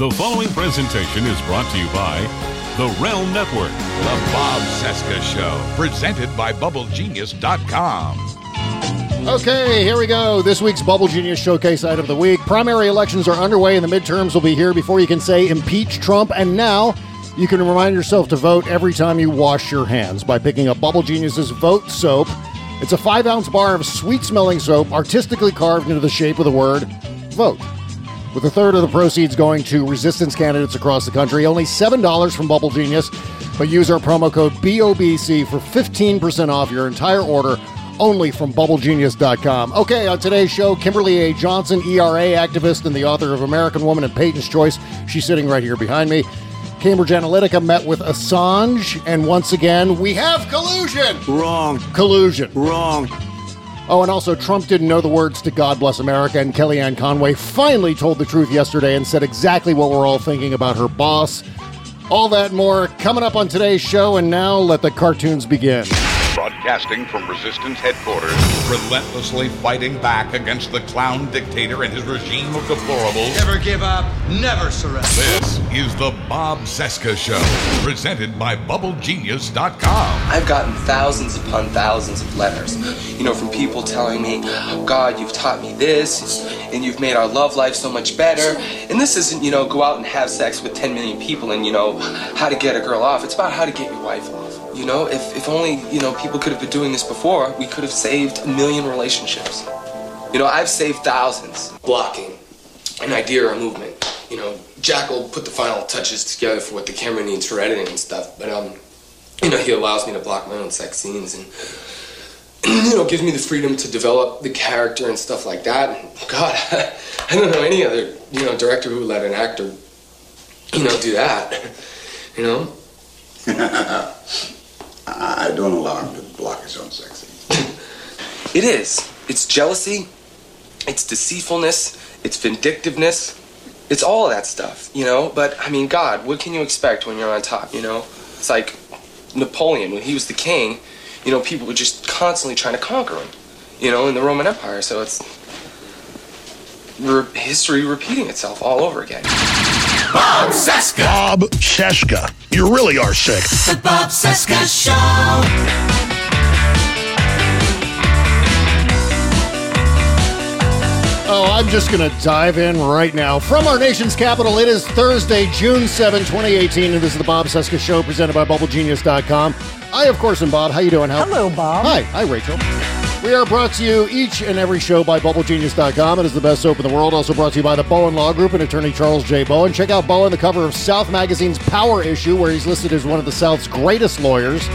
The following presentation is brought to you by the Realm Network. The Bob Cesca Show, presented by BubbleGenius.com. Okay, here we go. This week's Bubble Genius Showcase item of the week. Primary elections are underway and the midterms will be here before you can say impeach Trump. And now you can remind yourself to vote every time you wash your hands by picking up Bubble Genius's Vote Soap. It's a five ounce bar of sweet smelling soap artistically carved into the shape of the word vote. With a third of the proceeds going to resistance candidates across the country, only $7 from Bubble Genius. But use our promo code BOBC for 15% off your entire order only from BubbleGenius.com. Okay, on today's show, Kimberley A. Johnson, ERA activist and the author of American Woman and Peyton's Choice. She's sitting right here behind me. Cambridge Analytica met with Assange, and once again, we have collusion. Wrong. Collusion. Wrong. Oh, and also, Trump didn't know the words to God Bless America, and Kellyanne Conway finally told the truth yesterday and said exactly what we're all thinking about her boss. All that more coming up on today's show, and now let the cartoons begin. Broadcasting from Resistance headquarters, relentlessly fighting back against the clown dictator and his regime of deplorables. Never give up, never surrender. This is the Bob Cesca Show, presented by BubbleGenius.com. I've gotten thousands upon thousands of letters, you know, from people telling me, oh, God, you've taught me this, and you've made our love life so much better. And this isn't, you know, go out and have sex with 10 million people and, you know, how to get a girl off. It's about how to get your wife off. You know, if, if only, you know, people could have been doing this before, we could have saved a million relationships. You know, I've saved thousands. Blocking an idea or a movement. You know, Jack will put the final touches together for what the camera needs for editing and stuff, but, um, you know, he allows me to block my own sex scenes and, you know, gives me the freedom to develop the character and stuff like that. And God, I don't know any other, you know, director who would let an actor, you know, do that. You know? I don't allow him to block his own sex. It is. It's jealousy, it's deceitfulness, it's vindictiveness. It's all that stuff, you know? But, I mean, God, what can you expect when you're on top, you know? It's like Napoleon, when he was the king, you know, people were just constantly trying to conquer him, you know, in the Roman Empire. So it's re- history repeating itself all over again. Bob Cesca! Bob Cesca. You really are sick. The Bob Cesca Show. Oh, I'm just going to dive in right now. From our nation's capital, it is Thursday, June 7, 2018, and this is the Bob Cesca Show presented by BubbleGenius.com. I, of course, am Bob. How you doing? How- Hello, Bob. Hi. Hi, Rachel. We are brought to you each and every show by BubbleGenius.com. It is the best soap in the world. Also brought to you by the Bowen Law Group and attorney Charles J. Bowen. Check out Bowen, the cover of South Magazine's Power issue, where he's listed as one of the South's greatest lawyers.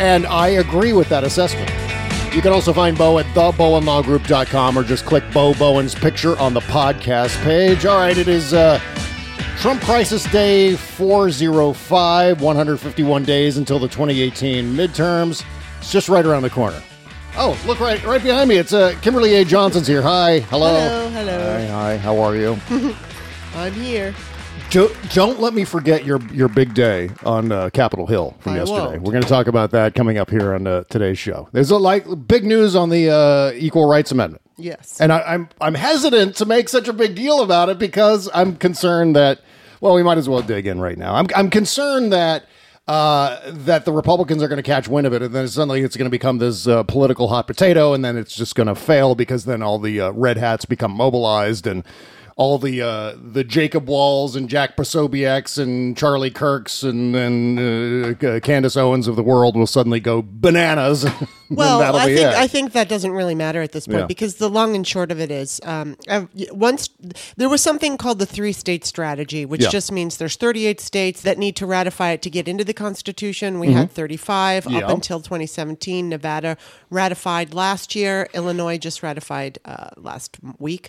And I agree with that assessment. You can also find Bo at thebowenlawgroup.com or just click Bo Bowen's picture on the podcast page. All right, it is uh, Trump Crisis Day 405, 151 days until the 2018 midterms. It's just right around the corner. Oh, look right right behind me. It's uh, Kimberley A. Johnson's here. Hi. Hello. Hello, hello. Hi, hi. How are you? I'm here. don't, don't let me forget your your big day on uh, Capitol Hill from I yesterday. won't. We're going to talk about that coming up here on uh, today's show. There's a like big news on the uh, Equal Rights Amendment. Yes. And I, I'm I'm hesitant to make such a big deal about it because I'm concerned that well, we might as well dig in right now. I'm I'm concerned that uh, that the Republicans are going to catch wind of it, and then suddenly it's going to become this uh, political hot potato, and then it's just going to fail because then all the uh, red hats become mobilized and. All the uh, the Jacob Wohls and Jack Posobiec's and Charlie Kirk's and and uh, Candace Owens of the world will suddenly go bananas. well, I think it. I think that doesn't really matter at this point Yeah. because the long and short of it is, um, once there was something called the three-state strategy, which Yeah. just means there's 38 states that need to ratify it to get into the Constitution. We had 35 Mm-hmm. Yeah. up until 2017. Nevada ratified last year. Illinois just ratified uh, last week.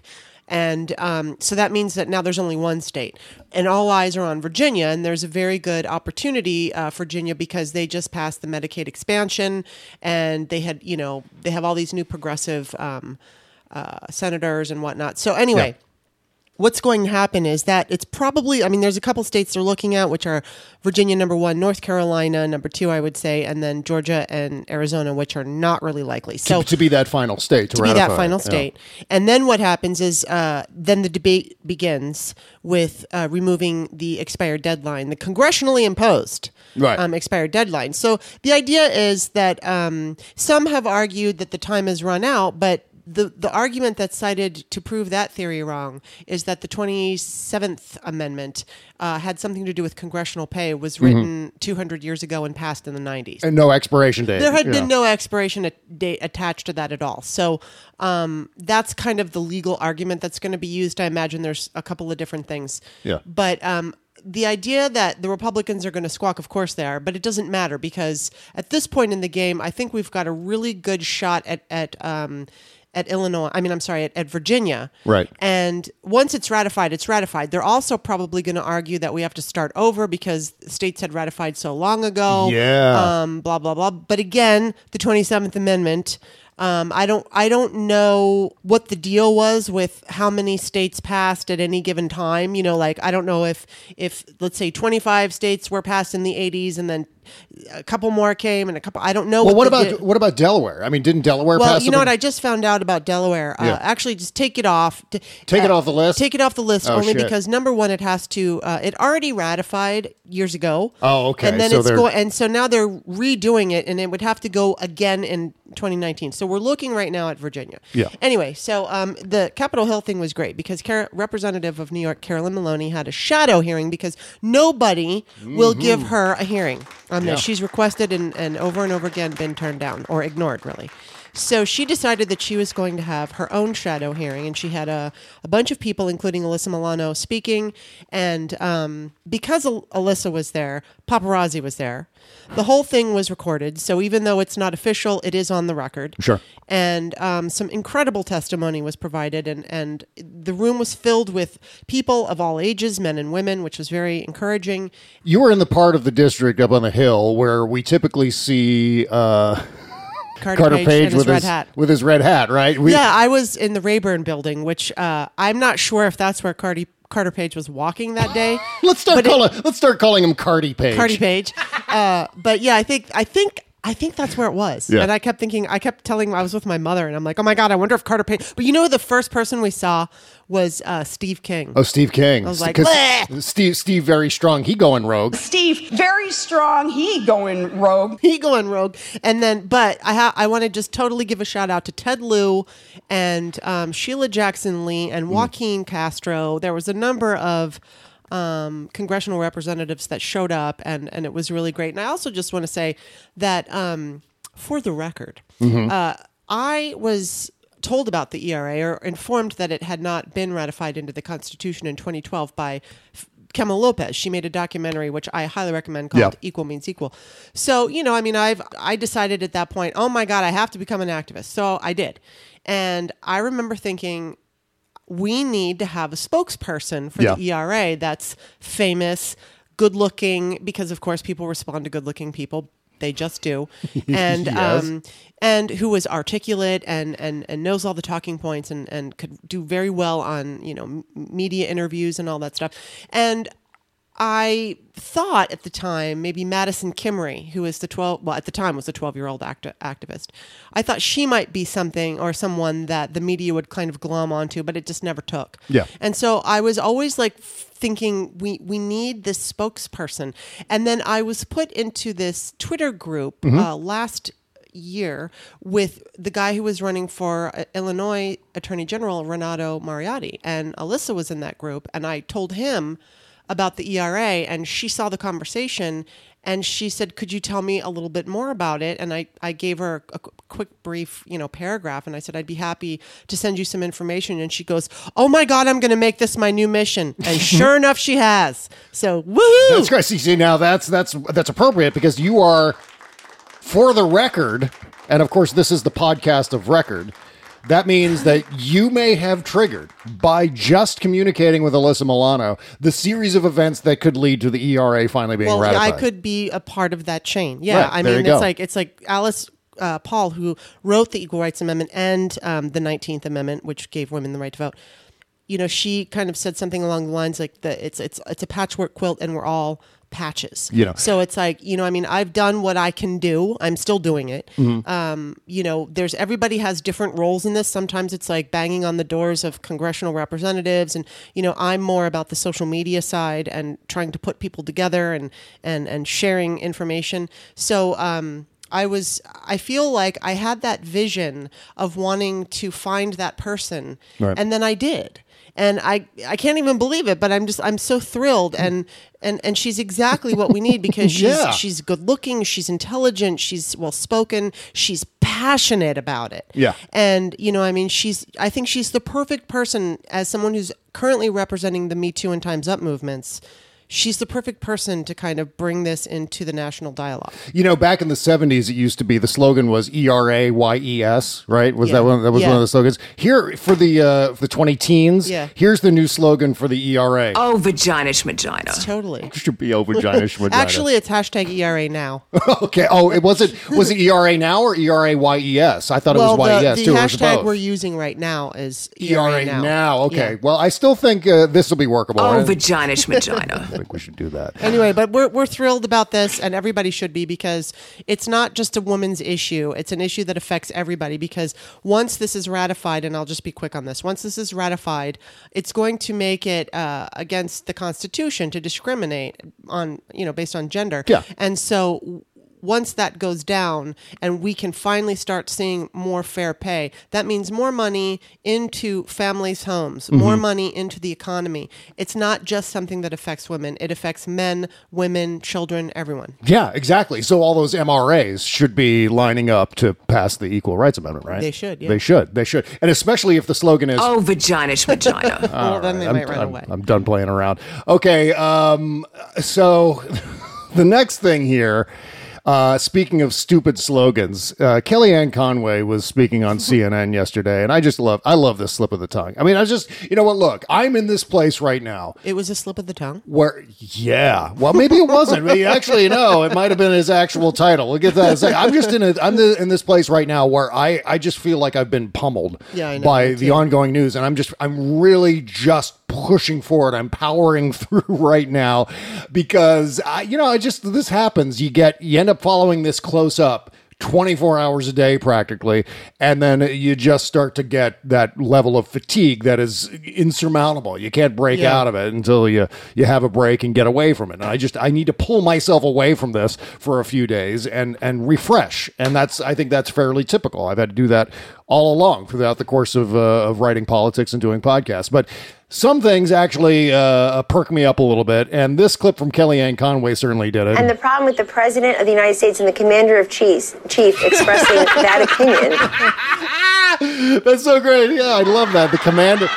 And um, so that means that now there's only one state, and all eyes are on Virginia. And there's a very good opportunity uh, for Virginia because they just passed the Medicaid expansion, and they had, you know, they have all these new progressive um, uh, senators and whatnot. So anyway, what's going to happen is that it's probably, I mean, there's a couple states they're looking at, which are Virginia, number one, North Carolina, number two, I would say, and then Georgia and Arizona, which are not really likely. So to, to be that final state to, to be that it. final Yeah. state. And then what happens is uh, then the debate begins with uh, removing the expired deadline, the congressionally imposed Right. um, expired deadline. So the idea is that um, some have argued that the time has run out, but the, the argument that's cited to prove that theory wrong is that the 27th Amendment uh, had something to do with congressional pay, was Mm-hmm. written 200 years ago and passed in the 90s. And no expiration date. There had Yeah. been no expiration at- date attached to that at all. So um, that's kind of the legal argument that's going to be used. I imagine there's a couple of different things. Yeah. But um, the idea that the Republicans are going to squawk, of course they are, but it doesn't matter because at this point in the game, I think we've got a really good shot at at um, at Illinois. I mean, I'm sorry, at, at Virginia. Right. And once it's ratified, it's ratified. They're also probably going to argue that we have to start over because states had ratified so long ago. Yeah. Um, blah blah blah. But again, the Twenty Seventh Amendment. Um, I don't. I don't know what the deal was with how many states passed at any given time. You know, like I don't know if if let's say twenty five states were passed in the eighties and then a couple more came and a couple. I don't know. Well, what the about what about Delaware? I mean, didn't Delaware well, pass? you know what? I just found out about Delaware. Uh, Yeah. Actually, just take it off. T- Take it uh, off the list? Take it off the list Oh, only shit. because number one, it has to. Uh, it already ratified years ago. Oh, okay. And then So it's going, and so now they're redoing it, and it would have to go again in 2019. So we're looking right now at Virginia. Yeah. Anyway, so um, the Capitol Hill thing was great because Car- Representative of New York Carolyn Maloney had a shadow hearing because nobody will give her a hearing on this. Yeah. She's requested and, and over and over again been turned down or ignored, really. So she decided that she was going to have her own shadow hearing, and she had a, a bunch of people, including Alyssa Milano, speaking. And um, because Al- Alyssa was there, paparazzi was there. The whole thing was recorded, so even though it's not official, it is on the record. Sure. And um, some incredible testimony was provided, and, and the room was filled with people of all ages, men and women, which was very encouraging. You were in the part of the district up on the hill where we typically see uh, Carter, Carter Page, Page, and his with red his hat. with his red hat, right? We- yeah, I was in the Rayburn building, which uh, I'm not sure if that's where Cardi, Carter Page was walking that day. Let's start calling. let's start calling him Cardi Page. Cardi Page. Uh, but yeah, I think I think I think that's where it was. Yeah. And I kept thinking, I kept telling, I was with my mother, and I'm like, oh my god, I wonder if Carter Page. But you know, the first person we saw was uh, Steve King. Oh, Steve King. I was like, 'Cause "Bleh." Steve, Steve, very strong. He going rogue. Steve, very strong. He going rogue. he going rogue. And then, but I ha- I want to just totally give a shout out to Ted Lieu and um, Sheila Jackson Lee and Joaquin Castro. There was a number of um, congressional representatives that showed up, and and it was really great. And I also just want to say that um, for the record, uh, I was told about the ERA or informed that it had not been ratified into the Constitution in 2012 by Kamala Lopez. She made a documentary which I highly recommend called Yeah. Equal Means Equal. So, you know, I mean, I've I decided at that point, oh my god, I have to become an activist. So, I did. And I remember thinking we need to have a spokesperson for Yeah. the ERA that's famous, good looking, because of course people respond to good looking people. They just do. And Yes. um, and who is articulate and, and, and knows all the talking points and, and could do very well on, you know, m- media interviews and all that stuff. And I thought at the time maybe Madison Kimrey, who is the 12, well, at the time was a 12 year old acti- activist. I thought she might be something or someone that the media would kind of glom onto, but it just never took. Yeah. And so I was always like thinking we, we need this spokesperson. And then I was put into this Twitter group uh, last year with the guy who was running for uh, Illinois Attorney General Renato Mariotti and Alyssa was in that group and I told him about the ERA and she saw the conversation and she said could you tell me a little bit more about it and I, I gave her a, quick brief you know paragraph and I said I'd be happy to send you some information and she goes oh my god I'm going to make this my new mission and sure enough she has so woohoo That's great. See, see, now that's that's that's appropriate because you are, for the record, and of course this is the podcast of record. That means that you may have triggered by just communicating with Alyssa Milano the series of events that could lead to the ERA finally being well, ratified. I could be a part of that chain. Yeah, Right, I mean, it's go. like it's like Alice uh, Paul who wrote the Equal Rights Amendment and um, the Nineteenth Amendment, which gave women the right to vote. you know, she kind of said something along the lines like that it's it's it's a patchwork quilt and we're all patches. You know. So it's like, you know, I mean, I've done what I can do. I'm still doing it. Mm-hmm. Um, you know, there's everybody has different roles in this. Sometimes it's like banging on the doors of congressional representatives and, you know, I'm more about the social media side and trying to put people together and and and sharing information. So, um I was I feel like I had that vision of wanting to find that person Right. and then I did. And I I can't even believe it, but I'm just I'm so thrilled and and and she's exactly what we need because she's Yeah. she's good looking, she's intelligent, she's well spoken, she's passionate about it. Yeah. And you know, I mean, she's I think she's the perfect person as someone who's currently representing the Me Too and Times Up movements. She's the perfect person to kind of bring this into the national dialogue. You know, back in the seventies, it used to be the slogan was E R A Y E S, right? Was Yeah. that one? That was Yeah. one of the slogans. Here for the uh, for the twenty teens. Yeah. Here's the new slogan for the ERA. Oh, vagina schmagina. Totally. Should be over vagina schmagina. Actually, it's hashtag ERA now. okay. Oh, it was it was it ERA now or E R A Y E S? I thought well, it was Y E the, S the too. or hashtag both? we're using right now is ERA ERA, now. Okay. Yeah. Well, I still think uh, this will be workable. Oh, right? vagina schmagina. I think we should do that. Anyway, but we're we're thrilled about this, and everybody should be because it's not just a woman's issue; it's an issue that affects everybody. Because once this is ratified, and I'll just be quick on this, once this is ratified, it's going to make it uh, against the Constitution to discriminate on you know based on gender. Yeah. and so. W- Once that goes down and we can finally start seeing more fair pay, that means more money into families' homes, more Mm-hmm. money into the economy. It's not just something that affects women, it affects men, women, children, everyone. Yeah, exactly. So all those MRAs should be lining up to pass the Equal Rights Amendment, right? They should, yeah. They should. They should. And especially if the slogan is Oh, vagina schmagina. well, then they I'm, might run I'm- away. I'm done playing around. Okay, um, so the next thing here. Uh, speaking of stupid slogans, uh, Kellyanne Conway was speaking on CNN yesterday, and I just love, I love this slip of the tongue. I mean, I just, you know what? Look, I'm in this place right now it was a slip of the tongue. where, yeah, well, maybe it wasn't. Maybe actually, no, it might have been his actual title. We'll get that. I'm just in a, I'm the, in this place right now where I, I just feel like I've been pummeled Yeah, know, by the ongoing news, and I'm just, I'm really just pushing forward. I'm powering through right now because I, you know, I just this happens. You get, you end up following this close up. 24 hours a day practically and then you just start to get that level of fatigue that is insurmountable you can't break Yeah. out of it until you you have a break and get away from it and i just i need to pull myself away from this for a few days and and refresh and that's i think that's fairly typical i've had to do that all along throughout the course of uh, of writing politics and doing podcasts. But some things actually uh, perk me up a little bit and this clip from kellyanne conway certainly did it. And the problem with the president of the United States and the commander of chiefs, chief expressing that opinion. That's so great. Yeah i love that. The commander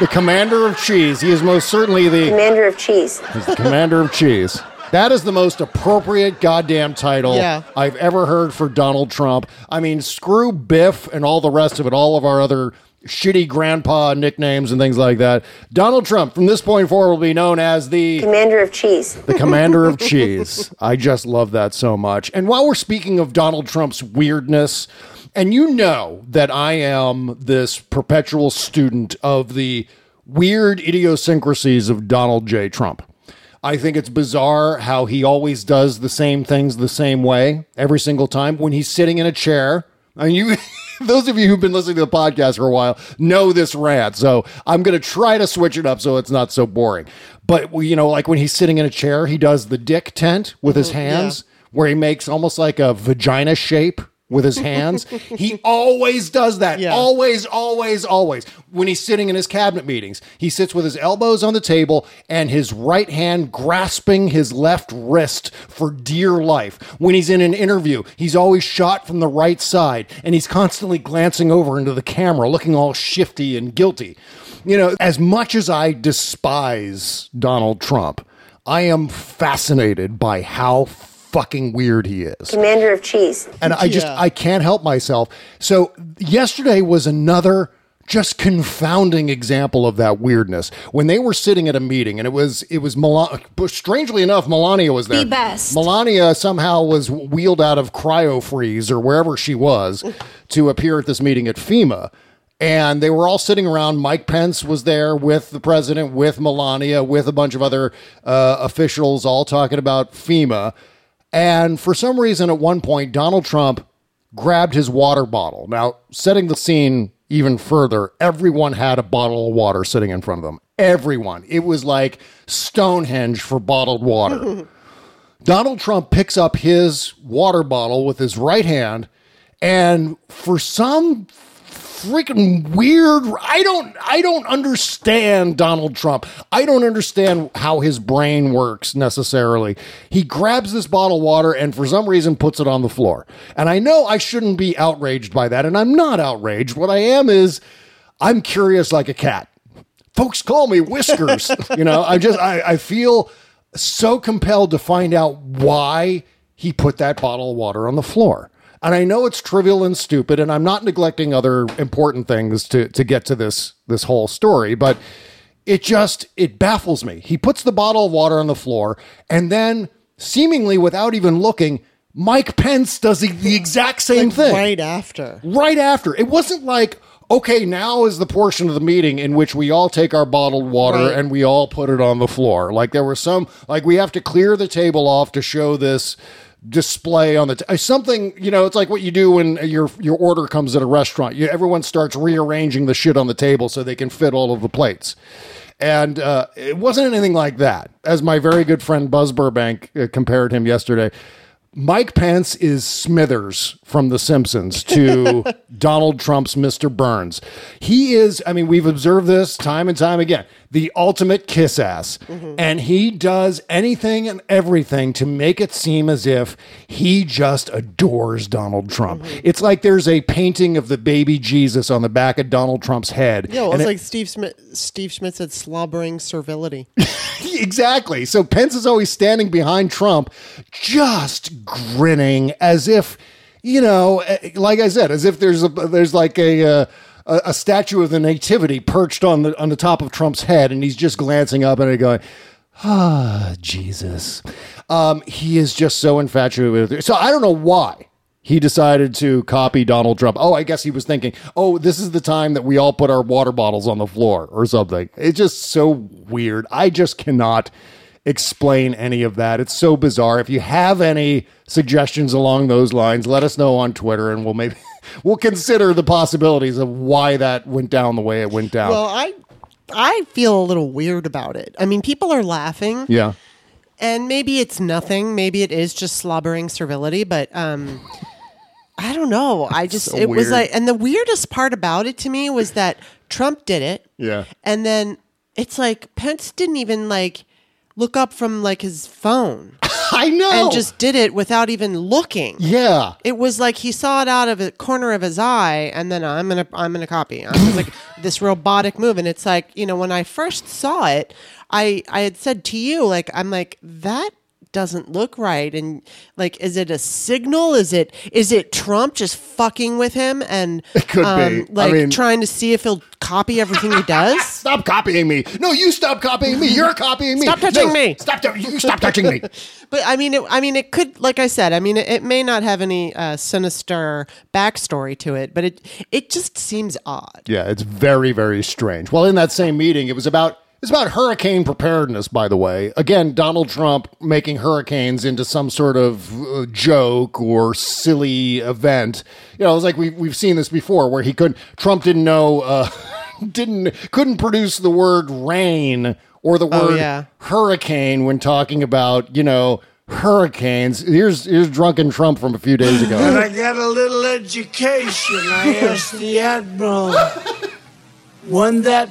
the commander of cheese he is most certainly the commander of cheese. He's the commander of cheese. That is the most appropriate goddamn title Yeah. I've ever heard for Donald Trump. I mean, screw Biff and all the rest of it, all of our other shitty grandpa nicknames and things like that. Donald Trump, from this point forward, will be known as the Commander of cheese. the commander of cheese. I just love that so much. And while we're speaking of Donald Trump's weirdness, and you know that I am this perpetual student of the weird idiosyncrasies of Donald J. Trump. I think it's bizarre how he always does the same things the same way every single time when he's sitting in a chair. I mean, you, those of you who've been listening to the podcast for a while know this rant. So I'm going to try to switch it up so it's not so boring. But, you know, like when he's sitting in a chair, he does the dick tent with his mm-hmm, hands where he makes almost like a vagina shape with his hands. he always does that. Yeah. Always, always, always. When he's sitting in his cabinet meetings, he sits with his elbows on the table and his right hand grasping his left wrist for dear life. When he's in an interview, he's always shot from the right side and he's constantly glancing over into the camera, looking all shifty and guilty. You know, as much as I despise Donald Trump, I am fascinated by how fucking weird he is Commander of cheese. and I just Yeah. I can't help myself. So yesterday was another just confounding example of that weirdness when they were sitting at a meeting and it was it was Melania strangely enough Melania was there The best. Melania somehow was wheeled out of cryo freeze or wherever she was to appear at this meeting at FEMA and they were all sitting around. Mike Pence was there with the president, with Melania, with a bunch of other uh, officials, all talking about FEMA. And for some reason, at one point, Donald Trump grabbed his water bottle. Now, setting the scene even further, everyone had a bottle of water sitting in front of them. Everyone. It was like Stonehenge for bottled water. Donald Trump picks up his water bottle with his right hand, and for some freaking weird I don't I don't understand Donald Trump. I don't understand how his brain works necessarily. He grabs this bottle of water and for some reason puts it on the floor. And I know I shouldn't be outraged by that and I'm not outraged. What I am is I'm curious like a cat. Folks call me whiskers. you know, I just I, I feel so compelled to find out why he put that bottle of water on the floor. And I know it's trivial and stupid, and I'm not neglecting other important things to to get to this this whole story, but it just it baffles me. He puts the bottle of water on the floor, and then seemingly without even looking, Mike Pence does the, the exact same Like, thing right after. right after. It wasn't like, okay, now is the portion of the meeting in which we all take our bottled water Right. and we all put it on the floor. Like there was some, like we have to clear the table off to show this display on the t- uh, something you know it's like what you do when your your order comes at a restaurant you, everyone starts rearranging the shit on the table so they can fit all of the plates and uh, it wasn't anything like that as my very good friend buzz burbank uh, compared him yesterday Mike Pence is Smithers from The Simpsons to Donald Trump's Mr. Burns. He is, I mean, we've observed this time and time again, the ultimate kiss ass. And he does anything and everything to make it seem as if he just adores Donald Trump. It's like there's a painting of the baby Jesus on the back of Donald Trump's head. Yeah, well, it's it- like Steve Smith. Steve Schmidt said, "Slobbering servility." exactly. So Pence is always standing behind Trump, just grinning as if, you know, eh, like I said, as if there's a there's like a. Uh, a a statue of the nativity perched on the on the top of Trump's head, and he's just glancing up at it, going, "Ah, Jesus." Um, he is just so infatuated with it. So I don't know why he decided to copy Donald Trump. Oh, I guess he was thinking, oh, this is the time that we all put our water bottles on the floor or something. It's just so weird. I just cannot explain any of that. It's so bizarre. If you have any suggestions along those lines, let us know on Twitter and we'll maybe we'll consider the possibilities of why that went down the way it went down. well, I I feel a little weird about it. I mean, people are laughing, yeah. and maybe it's nothing. Maybe it is just slobbering servility, but um. I don't know. I just so it was like and the weirdest part about it to me was that Trump did it. Yeah. And then it's like Pence didn't even like look up from like his phone I know. and just did it without even looking. yeah. It was like he saw it out of a corner of his eye, and then I'm gonna I'm gonna copy. It was like this robotic move, and it's like you know when I first saw it, I I had said to you like I'm like that doesn't look right, and like is it a signal? Is it is it Trump just fucking with him and It could um, be. I like mean- trying to see if he'll copy everything he does? Stop copying me. No, you stop copying me. You're copying me. Stop touching No, me. Stop. You stop touching me. But I mean, it, I mean, it could, like I said, I mean, it, it may not have any uh, sinister backstory to it, but it it just seems odd. Yeah, it's very, very strange. Well, in that same meeting, it was about it's about hurricane preparedness. By the way, again, Donald Trump making hurricanes into some sort of uh, joke or silly event. You know, it's like we we've seen this before, where he couldn't, Trump didn't know, uh, didn't couldn't produce the word rain or the Oh, word yeah. hurricane when talking about you know hurricanes. Here's here's drunken Trump from a few days ago. And I got a little education. I asked the Admiral when that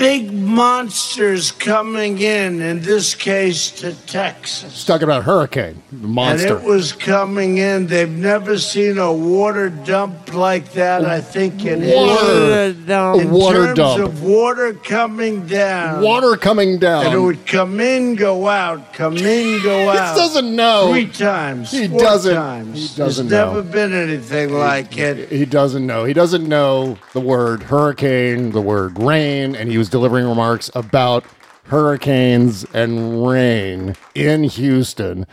big monster's coming in, in this case to Texas. He's talking about hurricane monster. And it was coming in. They've never seen a water dump like that, I think, in Water- history. a In water terms dump. of water coming down. Water coming down. And it would come in, go out, come in, go out. He out. doesn't know. Three times. He four doesn't- Times. he doesn't There's know. never been anything like it. He doesn't know. He doesn't know the word hurricane, the word rain, and he was delivering remarks about hurricanes and rain in Houston.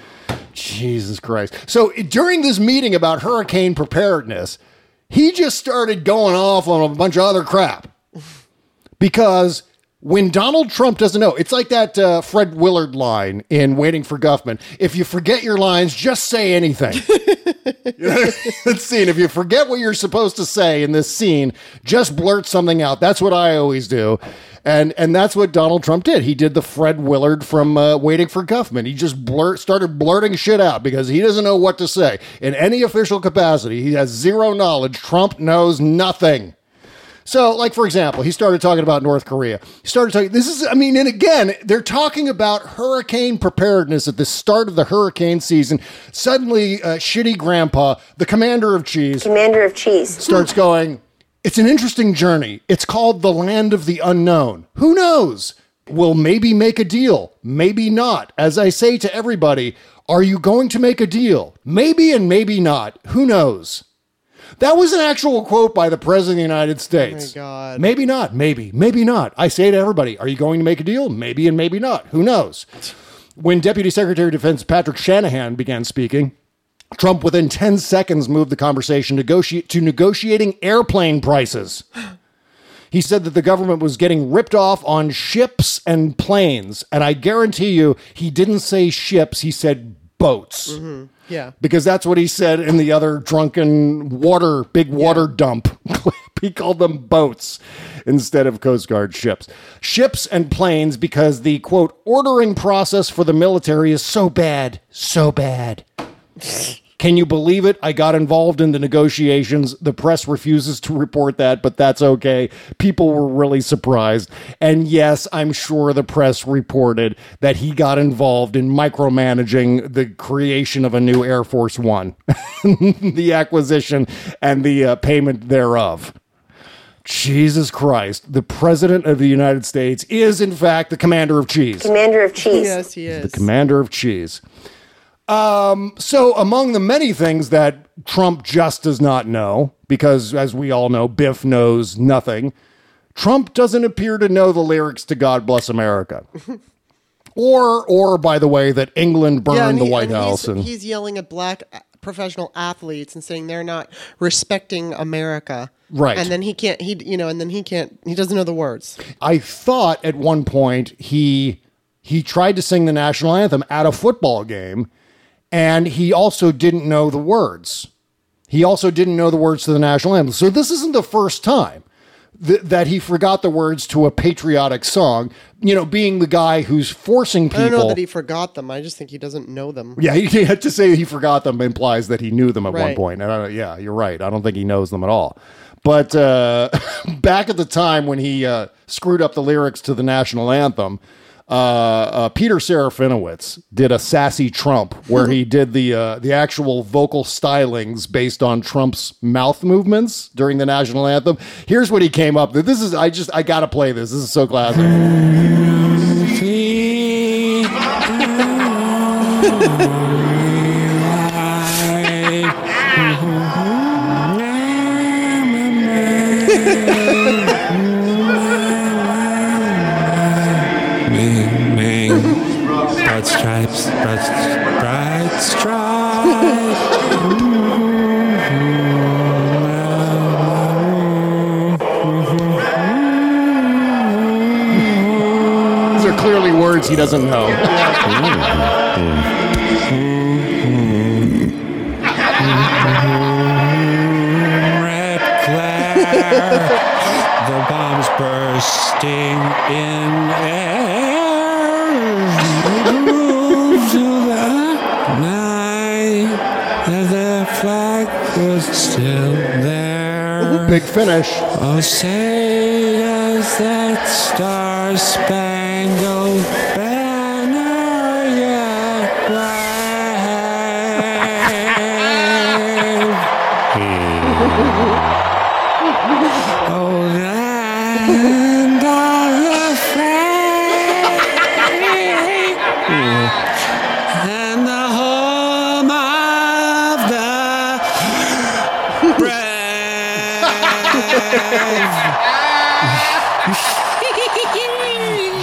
Jesus Christ. So during this meeting about hurricane preparedness, he just started going off on a bunch of other crap because when Donald Trump doesn't know, it's like that uh, Fred Willard line in Waiting for Guffman. If you forget your lines, just say anything. That scene. If you forget what you're supposed to say in this scene, just blurt something out. That's what I always do. And and that's what Donald Trump did. He did the Fred Willard from uh, Waiting for Guffman. He just blurt started blurting shit out because he doesn't know what to say in any official capacity. He has zero knowledge. Trump knows nothing. So, like for example, he started talking about North Korea. He started talking. This is, I mean, and again, they're talking about hurricane preparedness at the start of the hurricane season. Suddenly, uh, shitty grandpa, the commander of cheese, Commander of Cheese. starts going. It's an interesting journey. It's called the land of the unknown. Who knows? We'll maybe make a deal, maybe not. As I say to everybody, are you going to make a deal? Maybe and maybe not. Who knows? That was an actual quote by the President of the United States. Oh my God. Maybe not, maybe, maybe not. I say to everybody, are you going to make a deal? Maybe and maybe not. Who knows? When Deputy Secretary of Defense Patrick Shanahan began speaking, Trump within 10 seconds moved the conversation negotiate to negotiating airplane prices. He said that the government was getting ripped off on ships and planes. And I guarantee you, he didn't say ships, he said boats. Mm-hmm. Yeah. Because that's what he said in the other drunken water, big water dump clip. He called them boats instead of Coast Guard ships. Ships and planes because the quote, ordering process for the military is so bad, so bad. Can you believe it? I got involved in the negotiations. The press refuses to report that, but that's okay. People were really surprised. And yes, I'm sure the press reported that he got involved in micromanaging the creation of a new Air Force One, the acquisition and the uh, payment thereof. Jesus Christ, the President of the United States is, in fact, the commander of cheese. Commander of Cheese. Yes, he is. The commander of cheese. Um, so among the many things that Trump just does not know, because as we all know, Biff knows nothing, Trump doesn't appear to know the lyrics to God Bless America. or or by the way, that England burned and the White and House He's, and he's yelling at black professional athletes and saying they're not respecting America. Right. And then he can't. He you know. And then he can't. He doesn't know the words. I thought at one point he he tried to sing the national anthem at a football game, and he also didn't know the words. He also didn't know the words to the national anthem. So this isn't the first time th- that he forgot the words to a patriotic song. You know, being the guy who's forcing people. I don't know that he forgot them. I just think he doesn't know them. yeah, he, he had to say he forgot them implies that he knew them at one point. And I don't, yeah, you're right. I don't think he knows them at all. But uh, back at the time when he uh, screwed up the lyrics to the national anthem, uh, uh, Peter Serafinowicz did a sassy Trump where he did the uh, the actual vocal stylings based on Trump's mouth movements during the national anthem. Here's what he came up with. This is I just I gotta play this. This is so classic. words he doesn't know. Red glare, the bombs bursting in air. Move to the night, and the flag was still there. Big finish. Oh, say does that star-spangled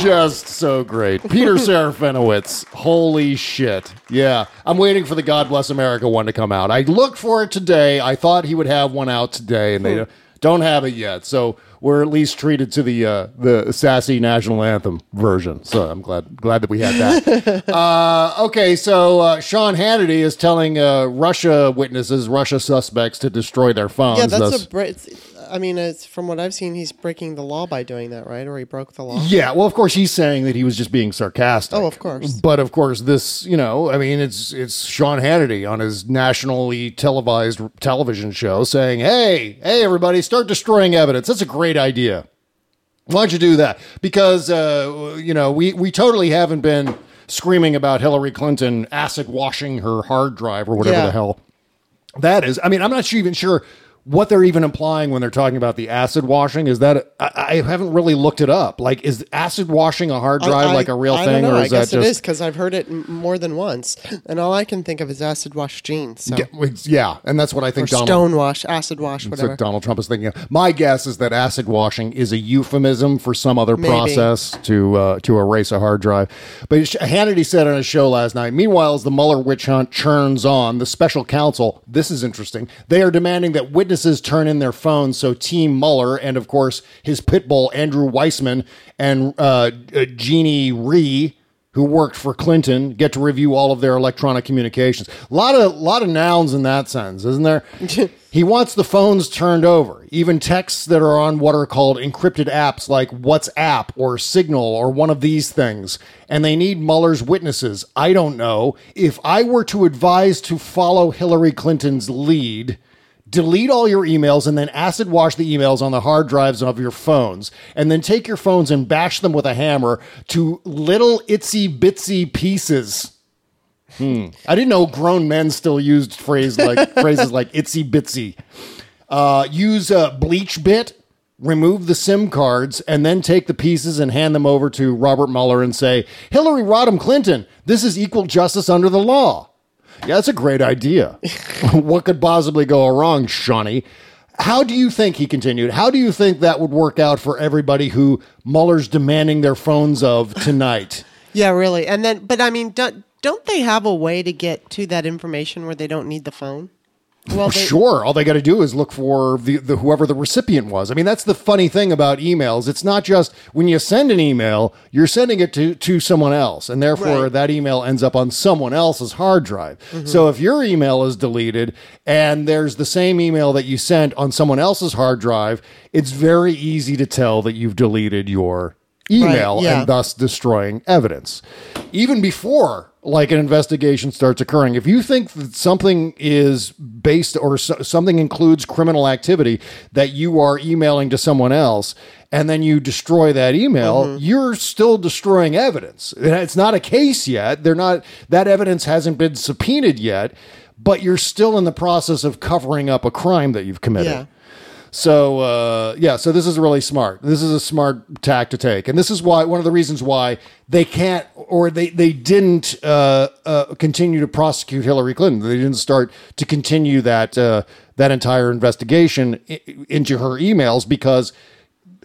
just so great. Peter Serafinowicz. Holy shit. Yeah. I'm waiting for the God Bless America one to come out. I looked for it today. I thought he would have one out today, and they hmm. don't have it yet. So we're at least treated to the uh, the sassy national anthem version. So I'm glad glad that we had that. uh, okay, so uh, Sean Hannity is telling uh, Russia witnesses, Russia suspects, to destroy their phones. Yeah, that's thus- a. Br- I mean, it's from what I've seen, he's breaking the law by doing that, right? Or he broke the law. Yeah, well, of course, he's saying that he was just being sarcastic. Oh, of course. But of course, this, you know, I mean, it's it's Sean Hannity on his nationally televised television show saying, "Hey, hey, everybody, start destroying evidence. That's a great idea. Why don't you do that? Because uh, you know, we we totally haven't been screaming about Hillary Clinton acid washing her hard drive or whatever Yeah. the hell that is. I mean, I'm not sure, even sure what they're even implying when they're talking about the acid washing. Is that I, I haven't really looked it up. Like, is acid washing a hard drive I- I- like a real I thing, or I is that guess just it is because I've heard it more than once, and all I can think of is acid wash jeans. So. Yeah, yeah, and that's what I or think. Donald, stone wash, acid wash, whatever. what Donald Trump is thinking of. My guess is that acid washing is a euphemism for some other Maybe. process to uh, to erase a hard drive. But Hannity said on his show last night. Meanwhile, as the Mueller witch hunt churns on, the special counsel. This is interesting. They are demanding that witnesses turn in their phones so Team Mueller and, of course, his pit bull Andrew Weissmann and uh, uh, Jeannie Rhee who worked for Clinton get to review all of their electronic communications. A lot of lot of nouns in that sense, isn't there? he wants the phones turned over, even texts that are on what are called encrypted apps like WhatsApp or Signal or one of these things. And they need Mueller's witnesses. I don't know. If I were to advise to follow Hillary Clinton's lead, delete all your emails and then acid wash the emails on the hard drives of your phones and then take your phones and bash them with a hammer to little itsy bitsy pieces Hmm. I didn't know grown men still used phrase like phrases like itsy bitsy. Uh, use a BleachBit, remove the SIM cards, and then take the pieces and hand them over to Robert Mueller and say, Hillary Rodham Clinton, this is equal justice under the law. Yeah, that's a great idea. what could possibly go wrong, Shawnee? How do you think, he continued, how do you think that would work out for everybody who Mueller's demanding their phones of tonight? Yeah, really. And then, but I mean, don't, don't they have a way to get to that information where they don't need the phone? Well, they, sure. All they got to do is look for the, the whoever the recipient was. I mean, that's the funny thing about emails. It's not just when you send an email, you're sending it to to someone else, and therefore Right. that email ends up on someone else's hard drive. Mm-hmm. So if your email is deleted and there's the same email that you sent on someone else's hard drive, it's very easy to tell that you've deleted your email Right, yeah. and thus destroying evidence. Even before like an investigation starts occurring, if you think that something is based or so, something includes criminal activity that you are emailing to someone else and then you destroy that email, Mm-hmm. you're still destroying evidence. It's not a case yet. They're not that evidence hasn't been subpoenaed yet, but you're still in the process of covering up a crime that you've committed. Yeah. So uh, yeah, so this is really smart. This is a smart tack to take, and this is why one of the reasons why they can't or they they didn't uh, uh, continue to prosecute Hillary Clinton. They didn't start to continue that uh, that entire investigation i- into her emails because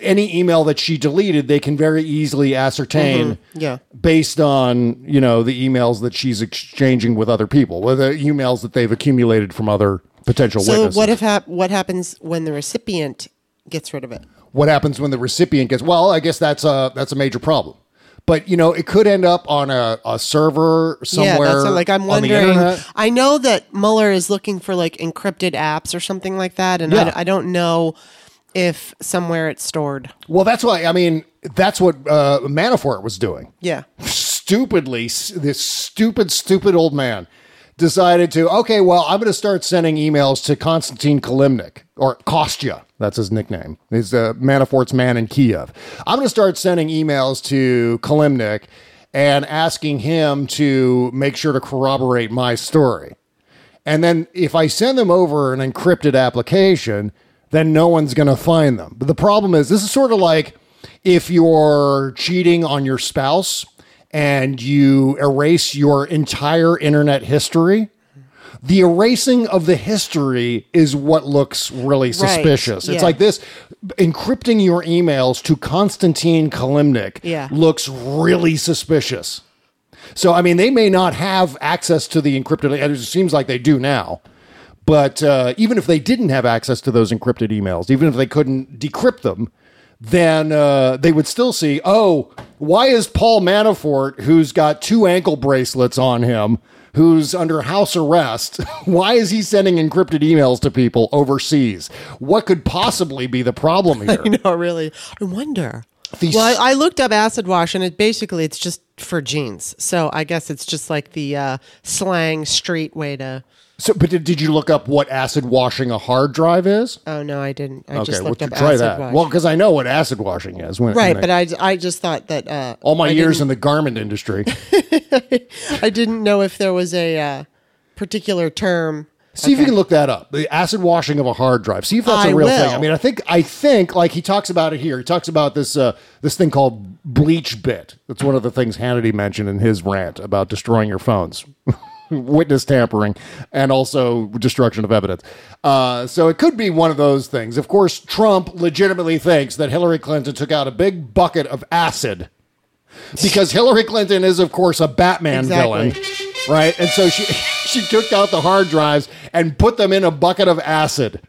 any email that she deleted, they can very easily ascertain yeah. based on you know the emails that she's exchanging with other people, with the emails that they've accumulated from other potential So witnesses. what if hap- what happens when the recipient gets rid of it? what happens when the recipient gets well i guess that's a that's a major problem but you know it could end up on a, a server somewhere yeah, that's what, like I'm wondering. I know that Mueller is looking for like encrypted apps or something like that, and Yeah. I, I don't know if somewhere it's stored. well that's why i mean that's what uh, manafort was doing Yeah, stupidly s- this stupid stupid old man decided to okay well i'm going to start sending emails to konstantin kilimnik or kostya that's his nickname. He's uh, manafort's man in kiev. I'm going to start sending emails to kilimnik and asking him to make sure to corroborate my story. And then if I send them over an encrypted application, then no one's going to find them. But the problem is, this is sort of like if you're cheating on your spouse and you erase your entire internet history. the erasing of the history is what looks really suspicious. It's yeah. like this encrypting your emails to Konstantin Kilimnik Yeah. looks really suspicious. So, I mean, they may not have access to the encrypted, it seems like they do now. But uh, even if they didn't have access to those encrypted emails, even if they couldn't decrypt them, then uh, they would still see, oh, why is Paul Manafort, who's got two ankle bracelets on him, who's under house arrest, why is he sending encrypted emails to people overseas? What could possibly be the problem here? I know, really. I wonder. These- well, I, I looked up acid wash, and it basically it's just for jeans. So I guess it's just like the uh, slang street way to. So, but did, did you look up what acid washing a hard drive is? Oh no, I didn't. I okay, just looked up try acid that. wash. Well, because I know what acid washing is. When, right, when but I, I, I just thought that uh, all my I years in the garment industry. I didn't know if there was a uh, particular term. See if you can look that up. The acid washing of a hard drive. See if that's a I real will. thing. I mean, I think I think like he talks about it here. He talks about this uh, this thing called BleachBit. That's one of the things Hannity mentioned in his rant about destroying your phones. Witness tampering and also destruction of evidence. Uh, so it could be one of those things. Of course, Trump legitimately thinks that Hillary Clinton took out a big bucket of acid because Hillary Clinton is, of course, a Batman Exactly. villain, right? And so she she took out the hard drives and put them in a bucket of acid.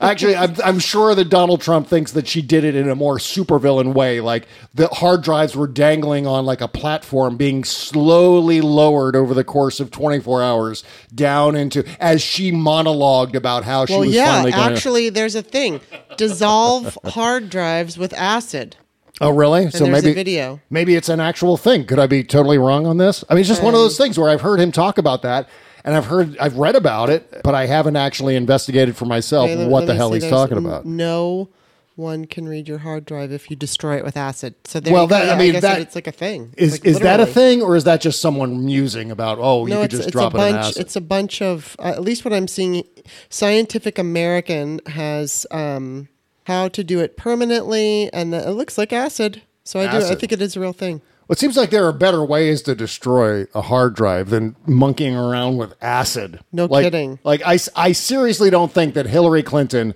Actually, I'm, I'm sure that Donald Trump thinks that she did it in a more supervillain way, like the hard drives were dangling on like a platform, being slowly lowered over the course of 24 hours down into as she monologued about how she Well, was yeah, finally going. to actually, there's a thing: dissolve hard drives with acid. Oh, really? And there's a video. Maybe it's an actual thing. Could I be totally wrong on this? I mean, it's just one of Um, those things where I've heard him talk about that, and I've heard, I've read about it, but I haven't actually investigated for myself Okay, what let the me hell he's talking about. No one can read your hard drive if you destroy it with acid. So there Well, you go. that- I Yeah, mean, guess that- it's like a thing. Is Like, is that a thing, or is that just someone musing about? Oh, you no, could it's, just it's drop a it in bunch. acid. It's a bunch of. Uh, at least what I'm seeing, Scientific American has um, how to do it permanently, and it looks like acid. So I do. I think it is a real thing. Well, it seems like there are better ways to destroy a hard drive than monkeying around with acid. No Like- kidding. Like I, I seriously don't think that Hillary Clinton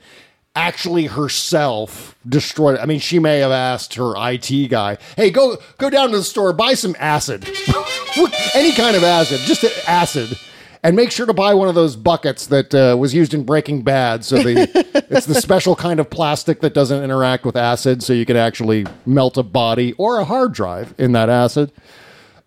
actually herself destroyed. It. I mean, she may have asked her IT guy, "Hey, go go down to the store, buy some acid, any kind of acid, just acid." And make sure to buy one of those buckets that uh, was used in Breaking Bad. So the it's the special kind of plastic that doesn't interact with acid, so you can actually melt a body or a hard drive in that acid.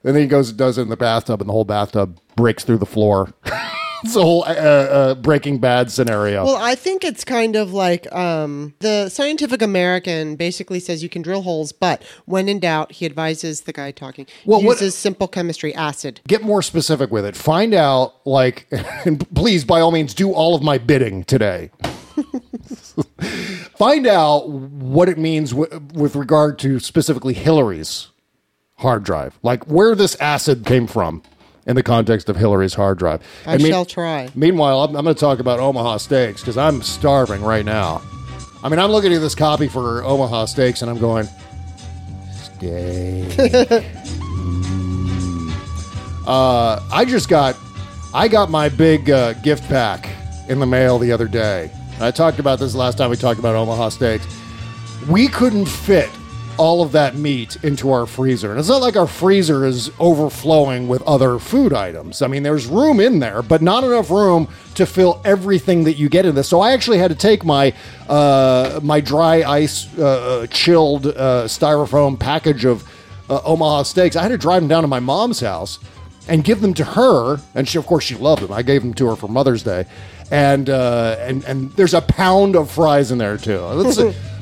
And then he goes and does it in the bathtub, and the whole bathtub breaks through the floor. it's a whole uh, uh, Breaking Bad scenario. Well, I think it's kind of like um, the Scientific American basically says you can drill holes, but when in doubt, he advises the guy talking Well, what- uses simple chemistry, acid. Get more specific with it. Find out, like, and please, by all means, do all of my bidding today. Find out what it means w- with regard to specifically Hillary's hard drive, like where this acid came from in the context of Hillary's hard drive. I And mean- shall try. Meanwhile, I'm, I'm going to talk about Omaha Steaks because I'm starving right now. I mean, I'm looking at this copy for Omaha Steaks and I'm going, steak. Uh, I just got, I got my big uh, gift pack in the mail the other day. I talked about this last time we talked about Omaha Steaks. We couldn't fit all of that meat into our freezer. And it's not like our freezer is overflowing with other food items. I mean, there's room in there, but not enough room to fill everything that you get in this. So I actually had to take my uh, my dry ice uh, chilled uh, styrofoam package of uh, Omaha steaks. I had to drive them down to my mom's house and give them to her. And she, of course, she loved them. I gave them to her for Mother's Day. And uh, and and there's a pound of fries in there too.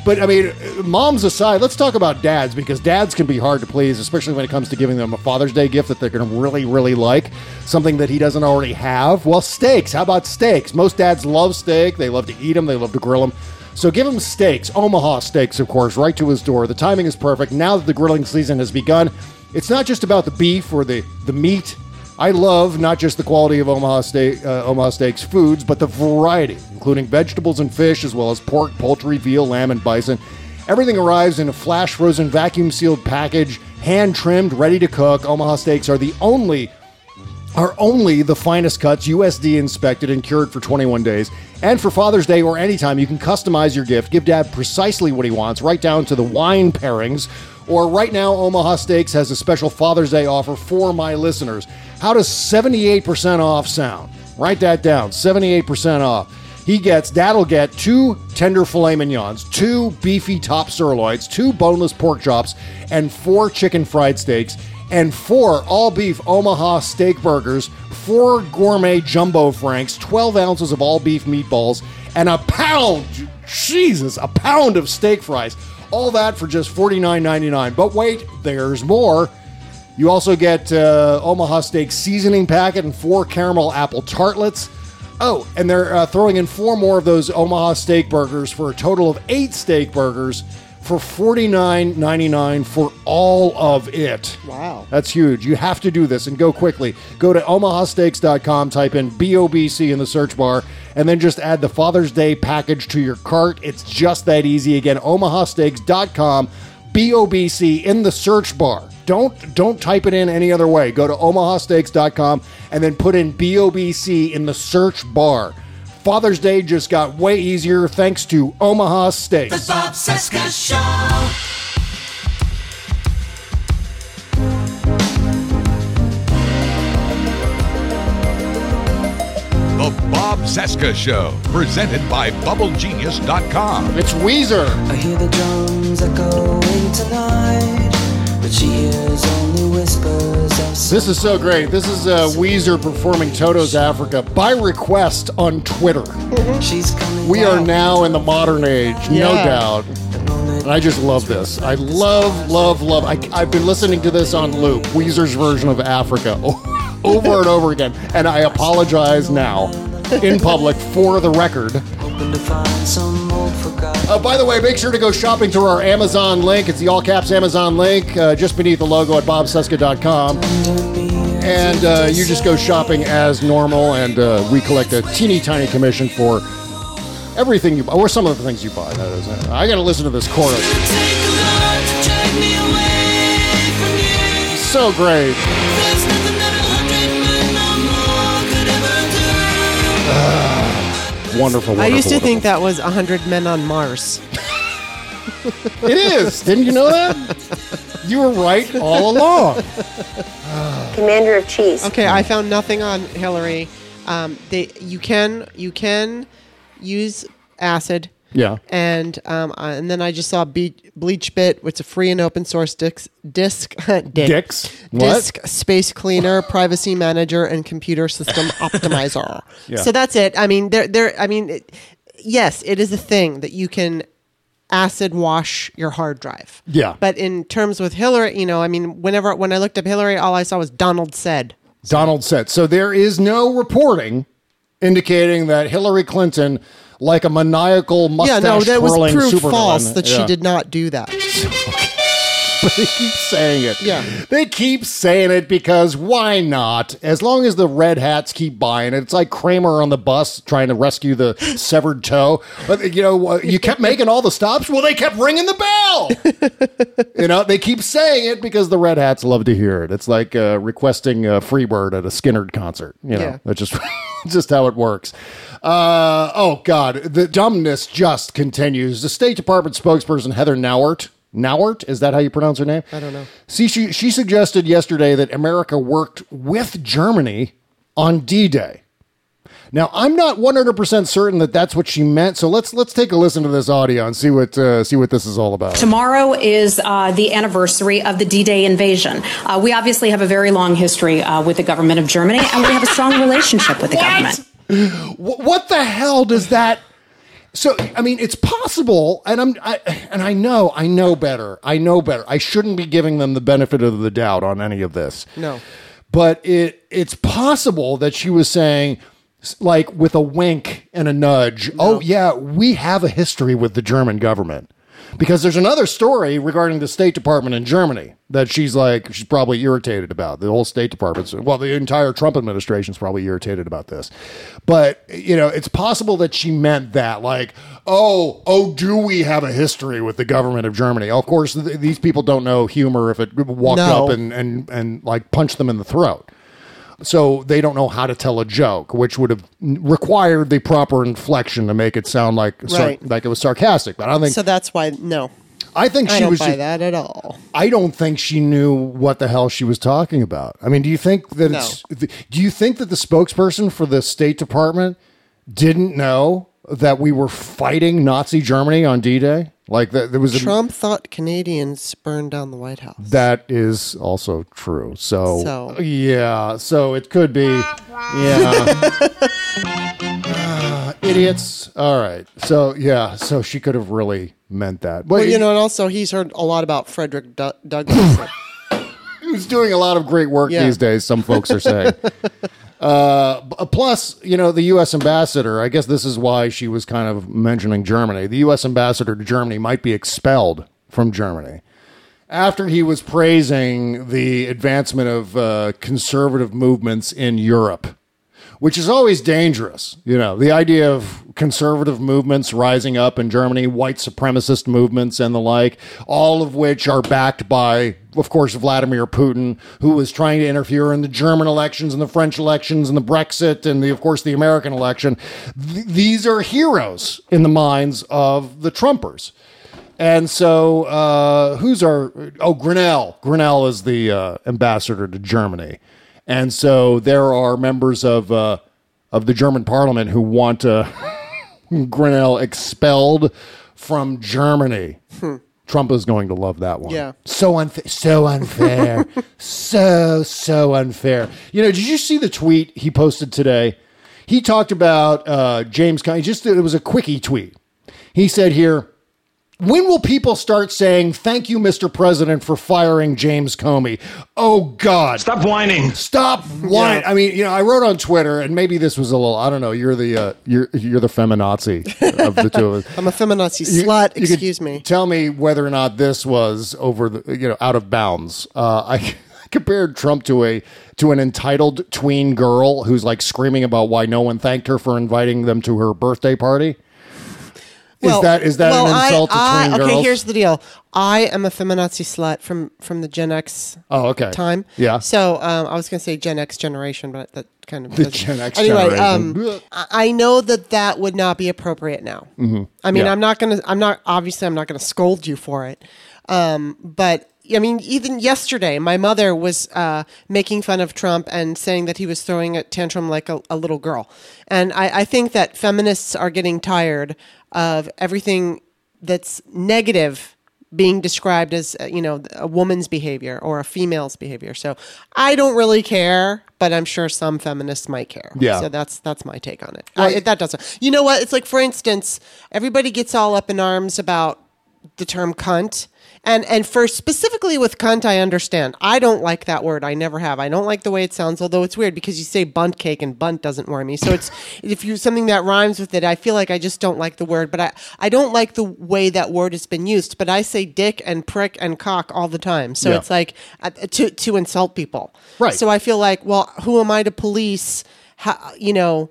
But I mean, moms aside, let's talk about dads because dads can be hard to please, especially when it comes to giving them a Father's Day gift that they're going to really, really like, something that he doesn't already have. Well, steaks. How about steaks? Most dads love steak. They love to eat them. They love to grill them. So give him steaks, Omaha steaks, of course, right to his door. The timing is perfect. Now that the grilling season has begun, it's not just about the beef or the, the meat. I love not just the quality of Omaha, steak, uh, Omaha Steaks foods, but the variety, including vegetables and fish, as well as pork, poultry, veal, lamb, and bison. Everything arrives in a flash frozen, vacuum sealed package, hand trimmed, ready to cook. Omaha Steaks are the only are only the finest cuts, USD inspected and cured for 21 days. And for Father's Day or anytime, you can customize your gift, give dad precisely what he wants, right down to the wine pairings. Or right now, Omaha Steaks has a special Father's Day offer for my listeners. How does 78% off sound? Write that down 78% off. He gets, that'll get two tender filet mignons, two beefy top sirloins, two boneless pork chops, and four chicken fried steaks, and four all beef Omaha steak burgers, four gourmet jumbo franks, 12 ounces of all beef meatballs, and a pound, Jesus, a pound of steak fries. All that for just $49.99. But wait, there's more. You also get uh, Omaha Steak seasoning packet and four caramel apple tartlets. Oh, and they're uh, throwing in four more of those Omaha steak burgers for a total of eight steak burgers for $49.99 for all of it. Wow. That's huge. You have to do this and go quickly. Go to omahasteaks.com, type in BOBC in the search bar, and then just add the Father's Day package to your cart. It's just that easy. Again, omahasteaks.com, BOBC in the search bar. Don't don't type it in any other way. Go to omahasteaks.com and then put in BOBC in the search bar. Father's Day just got way easier thanks to Omaha Steaks. The Bob Cesca Show. The Bob Cesca Show, presented by BubbleGenius.com. It's Weezer. I hear the drums echoing tonight, This is so great. This is uh, Weezer performing Toto's Africa by request on Twitter. She's coming We are now in the modern age, no Yeah. doubt. And I just love this. I love, love, love. I, I've been listening to this on loop, Weezer's version of Africa, over and over again. And I apologize now in public for the record. Hoping to find some old forgotten. Uh, by the way, make sure to go shopping through our Amazon link. It's the all caps Amazon link uh, just beneath the logo at bobcesca.com. And uh, you just go shopping as normal, and uh, we collect a teeny tiny commission for everything you buy, or some of the things you buy. That is, I got to listen to this chorus. So great. Wonderful, wonderful. I used to wonderful. think that was 100 Men on Mars. it is. Didn't you know that? You were right all along. Commander of Cheese. Okay, I found nothing on Hillary. Um, they you can you can use acid. Yeah. And um, and then I just saw Be- BleachBit, which is a free and open source disc disc dick, Dicks? What? disc space cleaner, privacy manager, and computer system optimizer. Yeah. So that's it. I mean, there there. I mean, it, yes, it is a thing that you can acid wash your hard drive. Yeah. But in terms with Hillary, you know, I mean, whenever when I looked up Hillary, all I saw was Donald said. Donald said. So there is no reporting indicating that Hillary Clinton, like a maniacal mustache Yeah, no, that was twirling proved supervillain- false that she did not do that. But they keep saying it. Yeah. They keep saying it because why not? As long as the red hats keep buying it, it's like Kramer on the bus trying to rescue the severed toe. But you know, uh, you kept making all the stops. Well, they kept ringing the bell. you know, they keep saying it because the red hats love to hear it. It's like uh, requesting uh, Freebird at a Skynyrd concert. You know, Yeah. that's just just how it works. Uh, oh God, the dumbness just continues. The State Department spokesperson Heather Nauert. Nauert, is that how you pronounce her name? I don't know. See, she, she suggested yesterday that America worked with Germany on D-Day. Now, I'm not 100% certain that that's what she meant, so let's let's take a listen to this audio and see what uh, see what this is all about. Tomorrow is uh, the anniversary of the D Day invasion. Uh, we obviously have a very long history uh, with the government of Germany, and we have a strong relationship with the government. Wh- What the hell does that? So, I mean, it's possible, and I'm, I, and I know, I know better. I know better. I shouldn't be giving them the benefit of the doubt on any of this. No. but it it's possible that she was saying like with a wink and a nudge oh yeah we have a history with the german government because there's another story regarding the state department in germany that she's like she's probably irritated about. The whole state department's well the entire trump administration's probably irritated about this. But you know it's possible that she meant that like oh oh do we have a history with the government of germany? Of course th- these people don't know humor if it walked No. up and and and like punched them in the throat So they don't know how to tell a joke, which would have required the proper inflection to make it sound like sar- like it was sarcastic. But I don't think So that's why no. I think I she don't was just- that at all. I don't think she knew what the hell she was talking about. I mean, do you think that No. it's do you think that the spokesperson for the State Department didn't know that we were fighting Nazi Germany on D-Day? Like that there was a, Trump thought Canadians burned down the White House. that is also true. So, So. yeah, so it could be yeah. Ah, idiots. All right. So, yeah, so she could have really meant that. But Well, you know, and also he's heard a lot about Frederick Du- Douglass. He's doing a lot of great work Yeah. these days, some folks are saying. uh, plus, you know, the U.S. ambassador, I guess this is why she was kind of mentioning Germany. The U.S. ambassador to Germany might be expelled from Germany after he was praising the advancement of uh, conservative movements in Europe. Which is always dangerous. You know, the idea of conservative movements rising up in Germany, white supremacist movements and the like, all of which are backed by, of course, Vladimir Putin, who was trying to interfere in the German elections and the French elections and the Brexit and, the, of course, the American election. Th- these are heroes in the minds of the Trumpers. And so, uh, who's our? Oh, Grenell. Grenell is the uh, ambassador to Germany, and so there are members of uh, of the German Parliament who want uh, Grenell expelled from Germany. Trump is going to love that one. Yeah. So unfair. So unfair. so so unfair. You know, did you see the tweet he posted today? He talked about uh, James. Conn- Just it was a quickie tweet. He said here. When will people start saying thank you, Mr. President, for firing James Comey? Oh God! Stop whining. Stop whining! I mean, you know, I wrote on Twitter, and maybe this was a little. I don't know. You're the uh, you're you're the feminazi of the two of us. I'm a feminazi You- slut. you Excuse me. Tell me whether or not this was over the you know out of bounds. Uh, I compared Trump to a to an entitled tween girl who's like screaming about why no one thanked her for inviting them to her birthday party. Is that is that well, an insult I, I, to tween okay, girls? here's the deal. I am a feminazi slut from from the Gen X Oh, okay. time. Yeah. So um, I was going to say Gen X generation, but that kind of The doesn't- Gen X anyway. generation. Um, I I know that that would not be appropriate now. Mhm. I mean, Yeah. I'm not going to. I'm not obviously. I'm not going to scold you for it. Um, but I mean, even yesterday, my mother was uh, making fun of Trump and saying that he was throwing a tantrum like a, a little girl. And I, I think that feminists are getting tired of everything that's negative being described as uh, you know a woman's behavior or a female's behavior. So I don't really care, but I'm sure some feminists might care. Yeah. So that's that's my take on it. I, that doesn't. You know what? It's like for instance, everybody gets all up in arms about the term cunt. And and for specifically with cunt, I understand. I don't like that word. I never have. I don't like the way it sounds, although it's weird because you say bunt cake and bunt doesn't worry me. So it's if you something that rhymes with it, I feel like I just don't like the word. But I, I don't like the way that word has been used. But I say dick and prick and cock all the time. So Yeah. it's like uh, to to insult people. Right. So I feel like, well, who am I to police? How, you know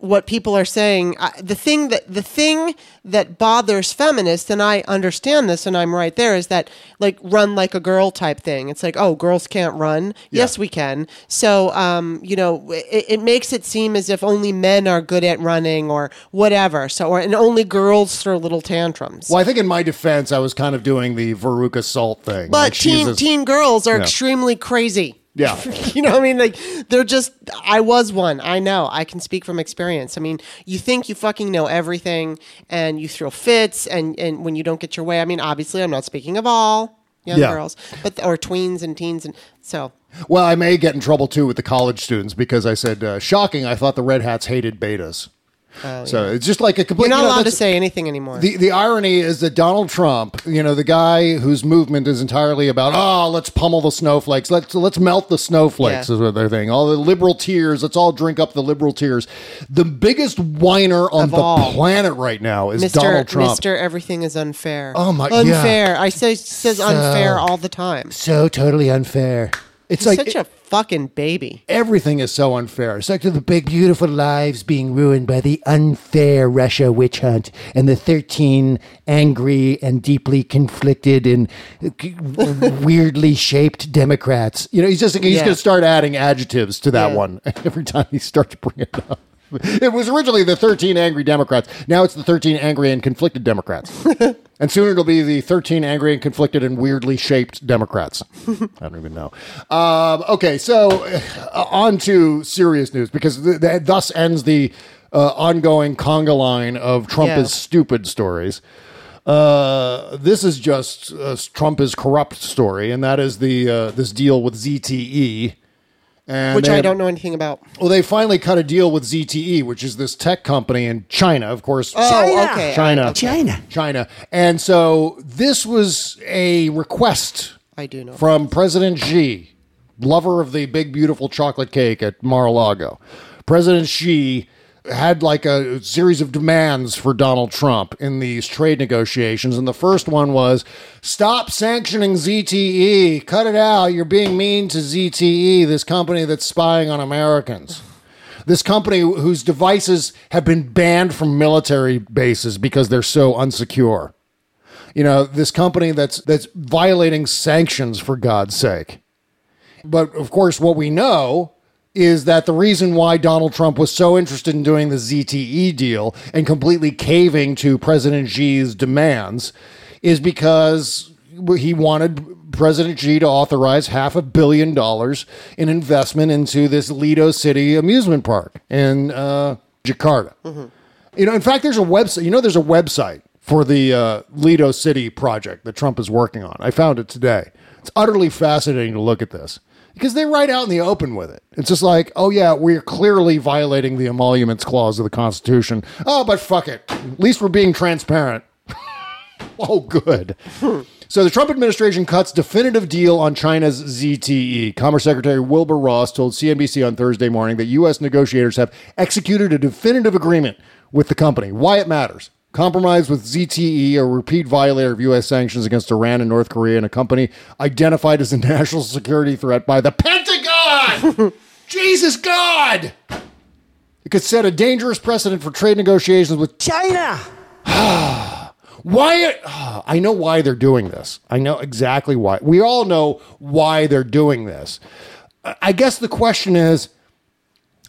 what people are saying. I, the thing that the thing that bothers feminists and i understand this and i'm right there is that like run like a girl type thing. It's like oh girls can't run? Yes we can. So um you know it, it makes it seem as if only men are good at running or whatever. So or and only girls throw little tantrums. Well, I think in my defense, I was kind of doing the Veruca Salt thing. but Like, teen a- teen girls are Yeah. extremely crazy Yeah. you know what I mean? Like they're just I was one. I know. I can speak from experience. I mean, you think you fucking know everything and you throw fits and and when you don't get your way. I mean, obviously I'm not speaking of all young Yeah. girls, but or tweens and teens and so Well, I may get in trouble too with the college students because I said, uh, shocking, I thought the Red Hats hated betas. Oh, so it's just like a complete. you're not you know, allowed to say anything anymore. The, the irony is that Donald Trump, you know, the guy whose movement is entirely about, oh, let's pummel the snowflakes, let's let's melt the snowflakes, Yeah. is what they're saying. All the liberal tears, let's all drink up the liberal tears. The biggest whiner on Of the all. planet right now is Mr. Donald Trump. Mr. Everything is unfair. Oh my- yeah. unfair. I say says So- unfair all the time. So totally unfair. It's He's like such a fucking baby. everything is so unfair. It's like the big, beautiful lives being ruined by the unfair Russia witch hunt and the 13 angry and deeply conflicted and weirdly shaped Democrats. You know, he's just he's Yeah. going to start adding adjectives to that Yeah. one every time he starts to bring it up. It was originally the 13 angry Democrats. Now it's the 13 angry and conflicted Democrats. and soon it'll be the 13 angry and conflicted and weirdly shaped Democrats. I don't even know. Um, okay, so uh, on to serious news because th- th- thus ends the uh, ongoing conga line of Trump Yeah. is stupid stories. Uh, this is just uh, Trump is corrupt story, and that is the uh, this deal with ZTE. And which I have- don't know anything about. well, they finally cut a deal with ZTE, which is this tech company in China, of course. Oh, China. okay. China. Okay. China. China. And so this was a request I do know. from President Xi, lover of the big, beautiful chocolate cake at Mar a Lago. President Xi had like a series of demands for Donald Trump in these trade negotiations. And the first one was stop sanctioning ZTE, cut it out. You're being mean to ZTE, this company that's spying on Americans. This company whose devices have been banned from military bases because they're so unsecure. You know, this company that's that's violating sanctions for God's sake. But of course, what we know is that the reason why Donald Trump was so interested in doing the ZTE deal and completely caving to President Xi's demands is because he wanted President Xi to authorize half a billion dollars in investment into this Lido City amusement park in uh, Jakarta. You know, in fact, there's a website. You know, there's a website for the uh, Lido City project that Trump is working on. I found it today. It's utterly fascinating to look at this because they write out in the open with it. It's just like, oh yeah, we're clearly violating the emoluments clause of the Constitution. Oh, but fuck it. At least we're being transparent. oh, good. So the Trump administration cuts definitive deal on China's ZTE. Commerce Secretary Wilbur Ross told CNBC on Thursday morning that U.S. negotiators have executed a definitive agreement with the company. Why it matters. Compromise with ZTE, a repeat violator of U.S. sanctions against Iran and North Korea, and a company identified as a national security threat by the Pentagon. Jesus God! It could set a dangerous precedent for trade negotiations with China. Why? I know why they're doing this. I know exactly why. We all know why they're doing this. I- I guess the question is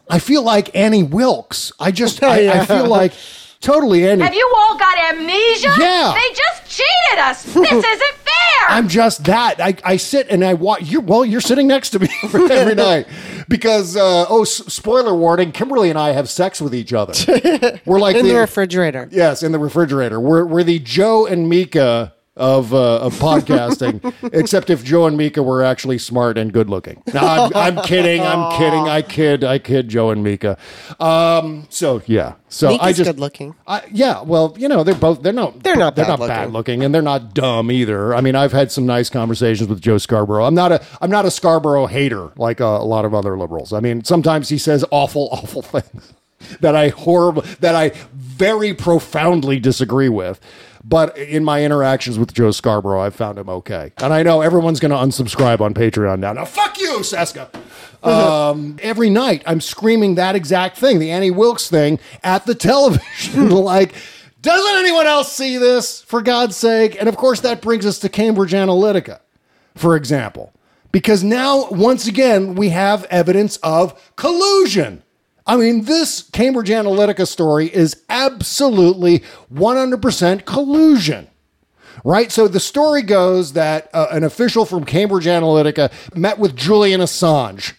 I feel like Annie Wilkes. I just, I, I feel like totally Annie. Have you all got amnesia? Yeah. They just cheated us. This isn't fair. I'm just that. I, I sit and I watch. You well, you're sitting next to me every night because uh, oh, s- spoiler warning: Kimberley and I have sex with each other. We're like in the refrigerator. Yes, in the refrigerator. We're we're the Joe and Mika of uh, of podcasting, except if Joe and Mika were actually smart and good looking. No, I'm, I'm kidding. I'm kidding. I kid. I kid. Joe and Mika. Um. So yeah. So I Mika's just good looking. I, yeah, well, you know, they're both they're not They're not they're bad not looking. bad looking, and they're not dumb either. I mean, I've had some nice conversations with Joe Scarborough. I'm not a I'm not a Scarborough hater like a, a lot of other liberals. I mean, sometimes he says awful, awful things that I horrible that I very profoundly disagree with. But in my interactions with Joe Scarborough, I've found him okay, and I know everyone's going to unsubscribe on Patreon now. Now, fuck you, Cesca. Um, every night I'm screaming that exact thing, the Annie Wilkes thing at the television. like, doesn't anyone else see this, for God's sake? And of course, that brings us to Cambridge Analytica, for example, because now, once again, we have evidence of collusion. I mean, this Cambridge Analytica story is absolutely 100% collusion right? So the story goes that uh, an official from Cambridge Analytica met with Julian Assange,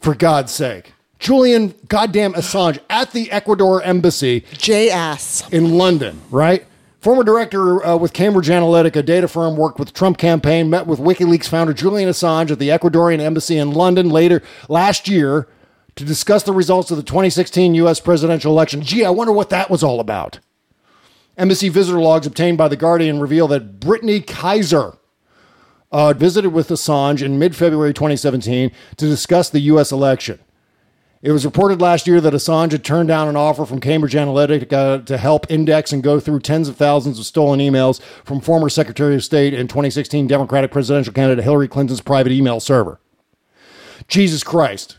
for God's sake. Julian goddamn Assange at the Ecuador embassy. JS. In London, right? Former director uh, with Cambridge Analytica, data firm, worked with Trump campaign, met with WikiLeaks founder Julian Assange at the Ecuadorian embassy in London later last year to discuss the results of the 2016 U.S. presidential election. Gee, I wonder what that was all about. Embassy visitor logs obtained by The Guardian reveal that Brittany Kaiser uh, visited with Assange in mid February 2017 to discuss the U.S. election. It was reported last year that Assange had turned down an offer from Cambridge Analytica to help index and go through tens of thousands of stolen emails from former Secretary of State and 2016 Democratic presidential candidate Hillary Clinton's private email server. Jesus Christ.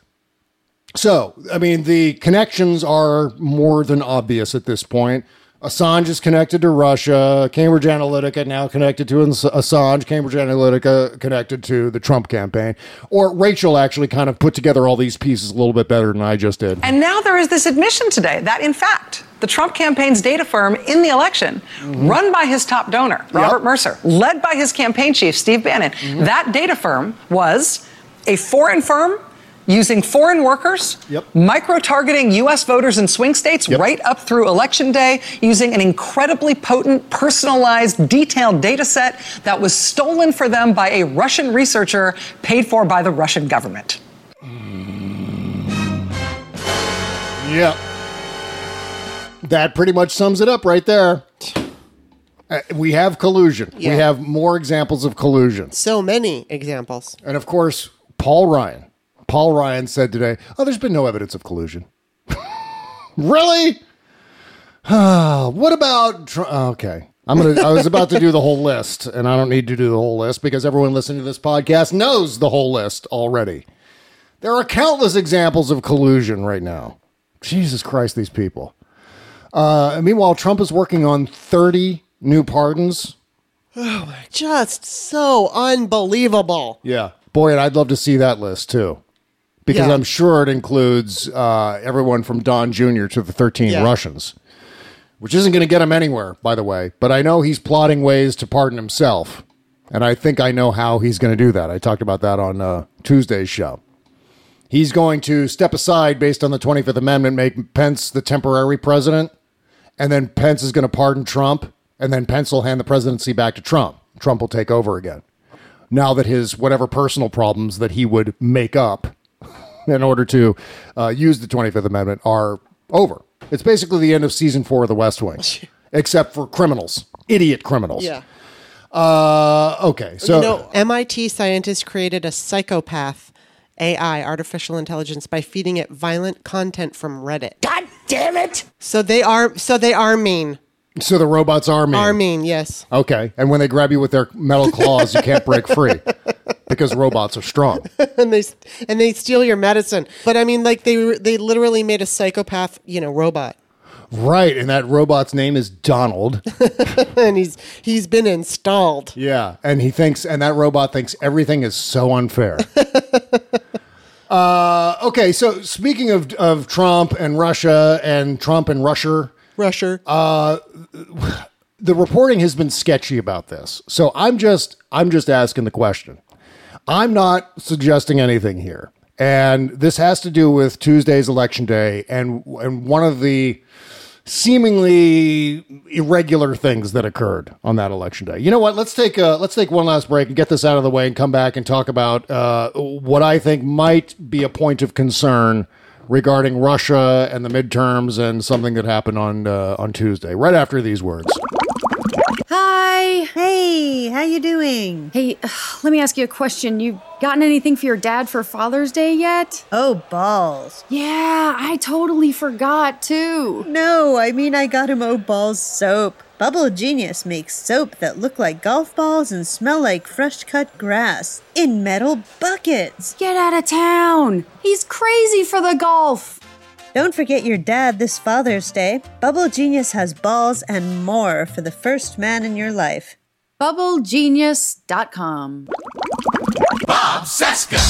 So, I mean, the connections are more than obvious at this point. Assange is connected to Russia. Cambridge Analytica now connected to Assange. Cambridge Analytica connected to the Trump campaign. Or Rachel actually kind of put together all these pieces a little bit better than I just did. And now there is this admission today that, in fact, the Trump campaign's data firm in the election, mm-hmm. run by his top donor, Robert Mercer, led by his campaign chief, Steve Bannon, mm-hmm. that data firm was a foreign firm using foreign workers, micro targeting U.S. voters in swing states right up through election day, using an incredibly potent, personalized, detailed data set that was stolen for them by a Russian researcher paid for by the Russian government. Yep. That pretty much sums it up right there. Uh, we have collusion. Yeah. We have more examples of collusion. So many examples. And of course, Paul Ryan. Paul Ryan said today, "Oh, there's been no evidence of collusion." really? what about? Tr- okay, I'm gonna. I was about to do the whole list, and I don't need to do the whole list because everyone listening to this podcast knows the whole list already. There are countless examples of collusion right now. Jesus Christ, these people. Uh, meanwhile, Trump is working on 30 new pardons. Oh, just so unbelievable. Yeah. Boy, and I'd love to see that list too. Because Yeah. I'm sure it includes uh, everyone from Don Jr. to the 13 Yeah. Russians, which isn't going to get him anywhere, by the way. But I know he's plotting ways to pardon himself. And I think I know how he's going to do that. I talked about that on uh, Tuesday's show. He's going to step aside based on the 25th Amendment, make Pence the temporary president, and then Pence is going to pardon Trump, and then Pence will hand the presidency back to Trump. Trump will take over again. Now that his whatever personal problems that he would make up in order to uh, use the 25th Amendment are over. It's basically the end of season four of The West Wing, except for criminals, idiot criminals. Yeah. Uh, okay, so you know, MIT scientists created a psychopath AI, artificial intelligence, by feeding it violent content from Reddit. God damn it! So they are so they are mean. so the robots are mean. Are mean, yes. Okay, and when they grab you with their metal claws, you can't break free because robots are strong. and they and they steal your medicine. But I mean, like they they literally made a psychopath, you know, robot, Right, and that robot's name is Donald. and he's he's been installed. Yeah, and he thinks, and that robot thinks everything is so unfair. uh, okay, so speaking of of Trump and Russia and Trump and Russia, Russia, uh, the reporting has been sketchy about this. So I'm just I'm just asking the question. I'm not suggesting anything here, and this has to do with Tuesday's election day, and and one of the seemingly irregular things that occurred on that election day. You know what? Let's take a, let's take one last break and get this out of the way, and come back and talk about uh, what I think might be a point of concern regarding Russia and the midterms and something that happened on uh, on Tuesday. Right after these words. Hi. Hey, how you doing? Hey, uh, let me ask you a question. You gotten anything for your dad for Father's Day yet? Oh, balls. Yeah, I totally forgot too. No, I mean I got him Oh Balls soap. Bubble Genius makes soap that look like golf balls and smell like fresh cut grass in metal buckets. Get out of town. He's crazy for the golf. Don't forget your dad this Father's Day. Bubble Genius has balls and more for the first man in your life. BubbleGenius.com. Bob Cesca.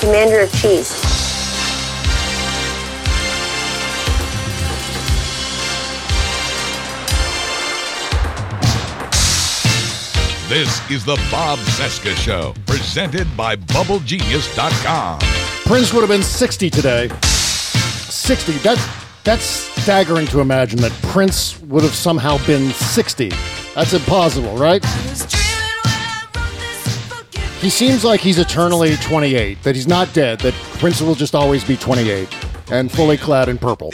Commander of Cheese. This is the Bob Cesca Show, presented by BubbleGenius.com. Prince would have been 60 today. 60. That's that's staggering to imagine that Prince would have somehow been 60. That's impossible, right? He seems like he's eternally 28, that he's not dead, that Prince will just always be 28 and fully clad in purple.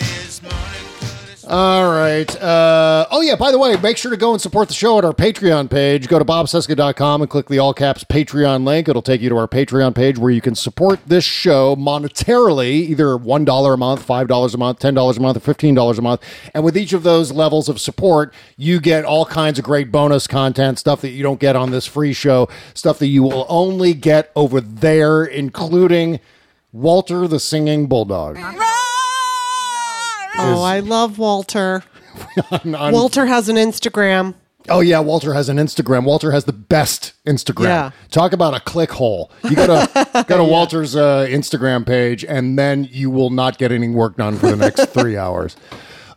All right. Uh, oh, yeah, by the way, make sure to go and support the show at our Patreon page. Go to bobcesca.com and click the all caps Patreon link. It'll take you to our Patreon page where you can support this show monetarily, either $1 a month, $5 a month, $10 a month, or $15 a month. And with each of those levels of support, you get all kinds of great bonus content, stuff that you don't get on this free show, stuff that you will only get over there, including Walter the Singing Bulldog. Oh, I love Walter. On- on- Walter has an Instagram. Oh yeah, Walter has an Instagram. Walter has the best Instagram. Yeah. Talk about a click hole. You go to go to Walter's uh, Instagram page, and then you will not get any work done for the next three hours.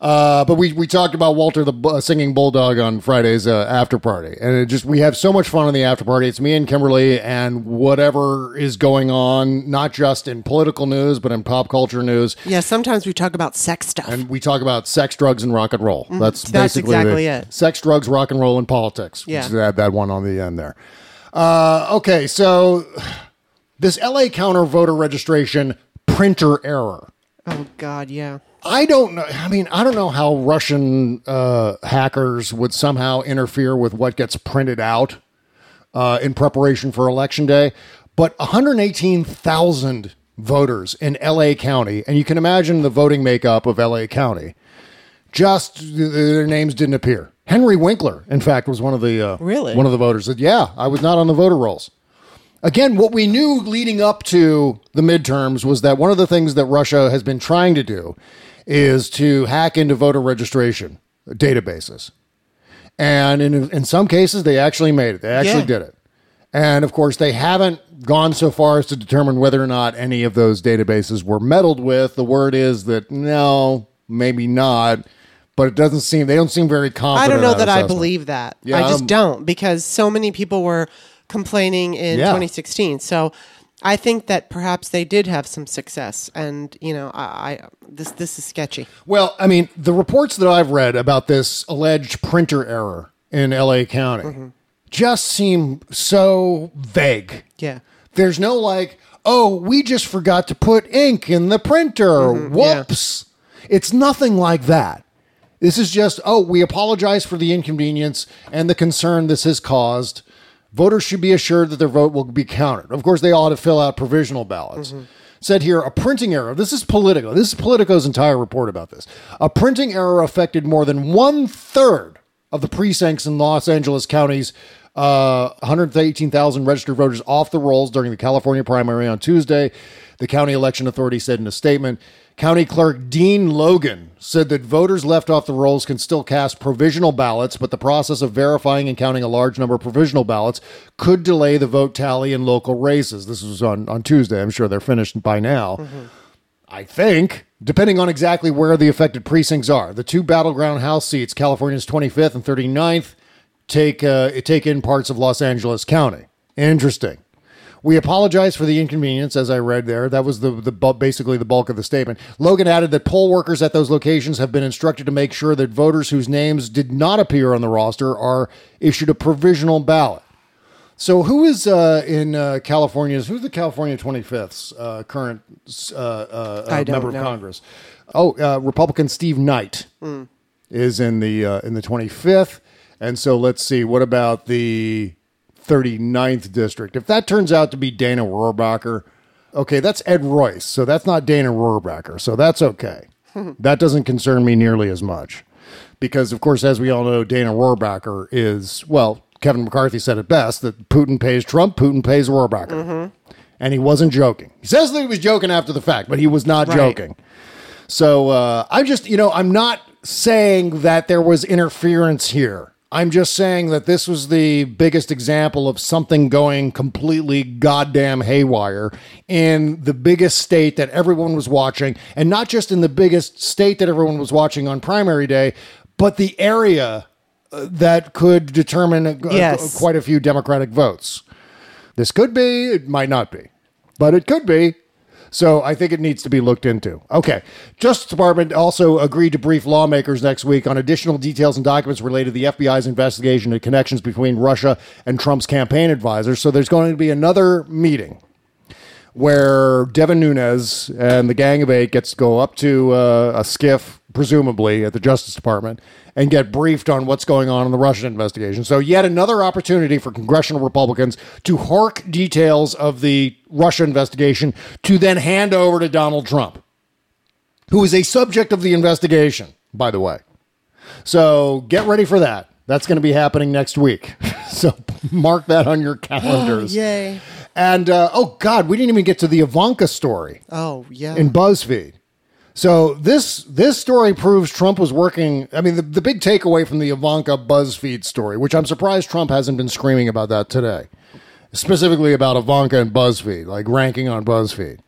Uh, but we, we talked about Walter the bu- singing bulldog on Friday's uh, after party, and it just we have so much fun on the after party. It's me and Kimberley, and whatever is going on, not just in political news, but in pop culture news, Yeah, sometimes we talk about sex stuff. and we talk about sex, drugs, and rock and roll. Mhm. That's That's basically exactly the- it. Sex, drugs, rock and roll, and politics. Yeah. Just add that one on the end there. Uh, okay, so this LA counter voter registration printer error. oh God, yeah. I don't know. I mean, I don't know how Russian uh, hackers would somehow interfere with what gets printed out uh, in preparation for election day. But 118,000 voters in LA County, and you can imagine the voting makeup of LA County. Just their names didn't appear. Henry Winkler, in fact, was one of the uh, Really? one of the voters. That "Yeah, I was not on the voter rolls." Again, what we knew leading up to the midterms was that one of the things that Russia has been trying to do is to hack into voter registration databases. And in, in some cases, they actually made it. They actually Yeah. did it. And of course, they haven't gone so far as to determine whether or not any of those databases were meddled with. The word is that no, maybe not. But it doesn't seem, they don't seem very confident. I don't know in that I believe that. Yeah, I just don't- don't because so many people were complaining in Yeah. 2016. So I think that perhaps they did have some success, and you know, I, I this this is sketchy. Well, I mean, the reports that I've read about this alleged printer error in LA County Mm-hmm. just seem so vague. Yeah. There's no like, oh, we just forgot to put ink in the printer. Mhm, yeah. Whoops. It's nothing like that. This is just, oh, we apologize for the inconvenience and the concern this has caused. Voters should be assured that their vote will be counted. Of course, they ought to fill out provisional ballots. Said here, a printing error. This is Politico. This is Politico's entire report about this. A printing error affected more than one third of the precincts in Los Angeles county's uh, 118,000 registered voters off the rolls during the California primary on Tuesday. The county election authority said in a statement. County Clerk Dean Logan said that voters left off the rolls can still cast provisional ballots, but the process of verifying and counting a large number of provisional ballots could delay the vote tally in local races. This was on, on Tuesday. I'm sure they're finished by now. I think, depending on exactly where the affected precincts are. The two battleground House seats, California's 25th and 39th, take uh, take in parts of Los Angeles County. Interesting. We apologize for the inconvenience, as I read there. That was the, the basically the bulk of the statement. Logan added that poll workers at those locations have been instructed to make sure that voters whose names did not appear on the roster are issued a provisional ballot. So, who is uh, in uh, California's? Who's the California 25th's uh, current uh, uh, uh, member of know. Congress? Oh, uh, Republican Steve Knight Mm. is in the uh, in the 25th, and so let's see. What about the 39th district? If that turns out to be Dana Rohrabacher, okay, that's Ed Royce. So that's not Dana Rohrabacher. So that's okay. that doesn't concern me nearly as much because, of course, as we all know, Dana Rohrabacher is well. Kevin McCarthy said it best that Putin pays Trump, Putin pays Rohrabacher. Mm-hmm. And he wasn't joking. He says that he was joking after the fact, but he was not Right. joking. So uh, I'm just, you know, I'm not saying that there was interference here. I'm just saying that this was the biggest example of something going completely goddamn haywire in the biggest state that everyone was watching, and not just in the biggest state that everyone was watching on primary day, but the area uh, that could determine uh, Yes. quite a few Democratic votes. This could be, it might not be, but it could be. So I think it needs to be looked into. Okay. Justice Department also agreed to brief lawmakers next week on additional details and documents related to the FBI's investigation and connections between Russia and Trump's campaign advisors. So there's going to be another meeting where Devin Nunes and the Gang of Eight gets to go up to uh, a SCIF presumably at the Justice Department, and get briefed on what's going on in the Russian investigation. So, yet another opportunity for congressional Republicans to hark details of the Russia investigation to then hand over to Donald Trump, who is a subject of the investigation, by the way. So, get ready for that. That's going to be happening next week. so, mark that on your calendars. Yay. And uh, oh God, we didn't even get to the Ivanka story Oh, yeah. in BuzzFeed. So this this story proves Trump was working. I mean, the, the big takeaway from the Ivanka BuzzFeed story, which I'm surprised Trump hasn't been screaming about that today, specifically about Ivanka and BuzzFeed, like ranking on BuzzFeed.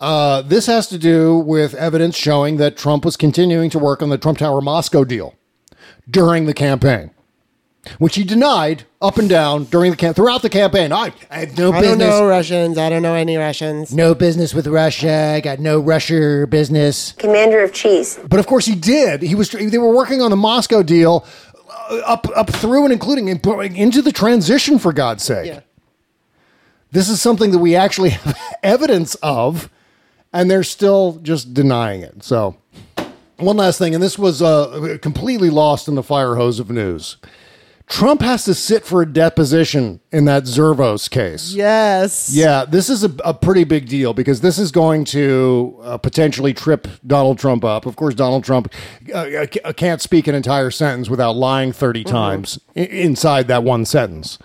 Uh, this has to do with evidence showing that Trump was continuing to work on the Trump Tower Moscow deal during the campaign, which he denied up and down during the cam- throughout the campaign. I, I have no I business. don't know Russians. I don't know any Russians. No business with Russia. I got no Russia business. Commander of Cheese. But of course, he did. He was. They were working on the Moscow deal uh, up up through and including into the transition. For God's sake, Yeah. this is something that we actually have evidence of, and they're still just denying it. So, one last thing, and this was uh, completely lost in the fire hose of news. Trump has to sit for a deposition in that Zervos case. Yes. Yeah, this is a, a pretty big deal because this is going to uh, potentially trip Donald Trump up. Of course, Donald Trump uh, ca- can't speak an entire sentence without lying 30 times i- inside that one sentence.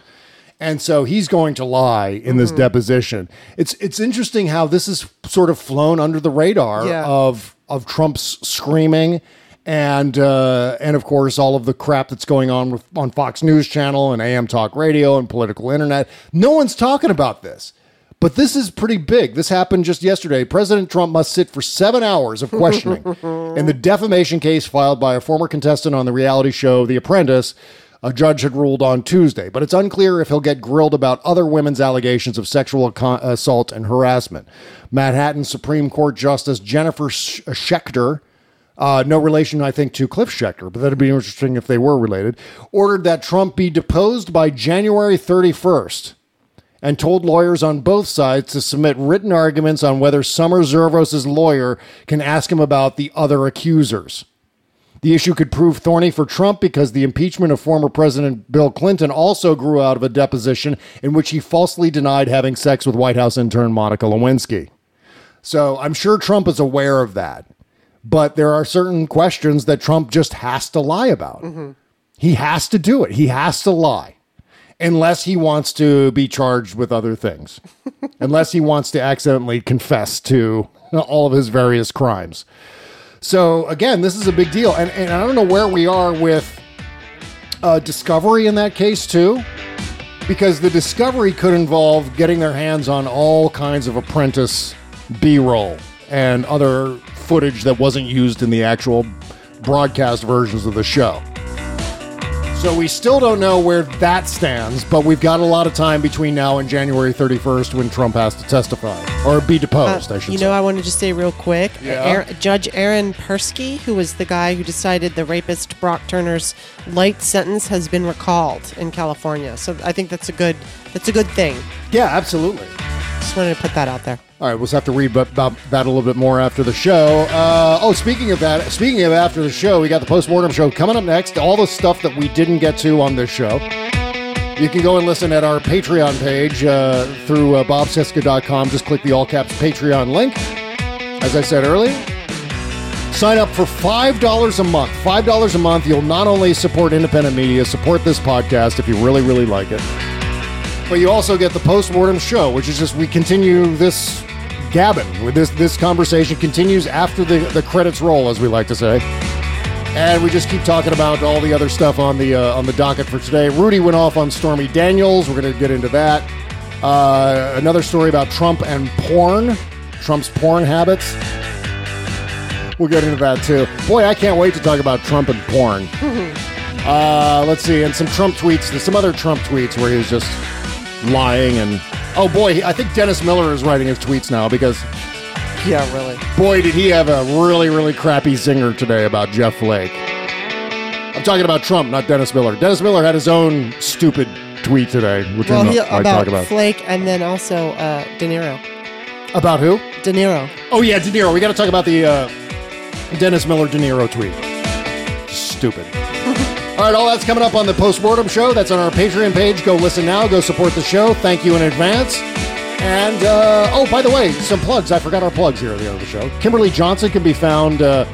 And so he's going to lie in this deposition. It's it's interesting how this is sort of flown under the radar Yeah. of of Trump's screaming and uh, and of course all of the crap that's going on with on Fox News Channel and AM Talk Radio and political internet. No one's talking about this. But this is pretty big. This happened just yesterday. President Trump must sit for seven hours of questioning in the defamation case filed by a former contestant on the reality show The Apprentice. A judge had ruled on Tuesday, but it's unclear if he'll get grilled about other women's allegations of sexual assault and harassment. Manhattan Supreme Court Justice Jennifer Sch- Schecter uh, no relation, I think, to Cliff Schecter, but that'd be interesting if they were related, ordered that Trump be deposed by January 31st and told lawyers on both sides to submit written arguments on whether Summer Zervos' lawyer can ask him about the other accusers. The issue could prove thorny for Trump because the impeachment of former President Bill Clinton also grew out of a deposition in which he falsely denied having sex with White House intern Monica Lewinsky. So I'm sure Trump is aware of that. But there are certain questions that Trump just has to lie about. He has to do it. He has to lie. Unless he wants to be charged with other things. Unless he wants to accidentally confess to all of his various crimes. So again, this is a big deal. And, and I don't know where we are with uh, discovery in that case, too. Because the discovery could involve getting their hands on all kinds of apprentice B roll and other footage that wasn't used in the actual broadcast versions of the show. So we still don't know where that stands, but we've got a lot of time between now and January 31st when Trump has to testify or be deposed, I should Uh, You say. know, I wanted to just say real quick. Yeah. Aaron- Judge Aaron Persky, who was the guy who decided the rapist Brock Turner's light sentence, has been recalled in California. So I think that's a good that's a good thing. Yeah, absolutely. Just wanted to put that out there. All right, we'll have to read about that a little bit more after the show. Uh, oh, speaking of that, speaking of after the show, we got the postmortem show coming up next. All the stuff that we didn't get to on this show. You can go and listen at our Patreon page uh, through uh, bobcesca.com. Just click the all caps Patreon link. As I said earlier, sign up for $5 a month. $5 a month. You'll not only support independent media, support this podcast if you really, really like it, but you also get the postmortem show, which is just we continue this gabbing. With this this conversation continues after the, the credits roll, as we like to say. And we just keep talking about all the other stuff on the uh, on the docket for today. Rudy went off on Stormy Daniels. We're going to get into that. Uh, another story about Trump and porn, Trump's porn habits. We'll get into that too. Boy, I can't wait to talk about Trump and porn. Uh, let's see, and some Trump tweets, some other Trump tweets where he was just lying and oh boy, I think Dennis Miller is writing his tweets now because Yeah, really. boy, did he have a really really crappy zinger today about Jeff Flake. I'm talking about Trump, not Dennis Miller. Dennis Miller had his own stupid tweet today, which Well, I'm not, I about talk about. Flake and then also uh, De Niro. About who? De Niro. Oh yeah, De Niro. We got to talk about the uh, Dennis Miller De Niro tweet. Stupid. All right, all that's coming up on the postmortem show. That's on our Patreon page. Go listen now. Go support the show. Thank you in advance. And uh, oh, by the way, some plugs. I forgot our plugs here at the end of the show. Kimberley Johnson can be found uh,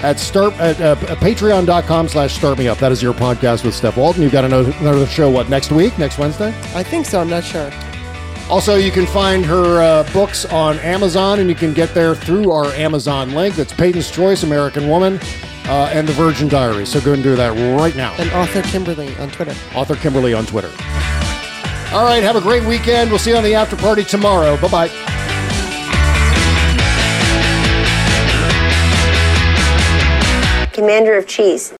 at start at uh, patreon.com slash start me up. That is your podcast with Steph Walton. You've got another, another show. What next week? Next Wednesday? I think so. I'm not sure. Also, you can find her uh, books on Amazon, and you can get there through our Amazon link. That's Peyton's Choice, American Woman, uh, and The Virgin Diaries. So go and do that right now. And author Kimberley on Twitter. Author Kimberley on Twitter. All right, have a great weekend. We'll see you on the after party tomorrow. Bye bye. Commander of Chiefs,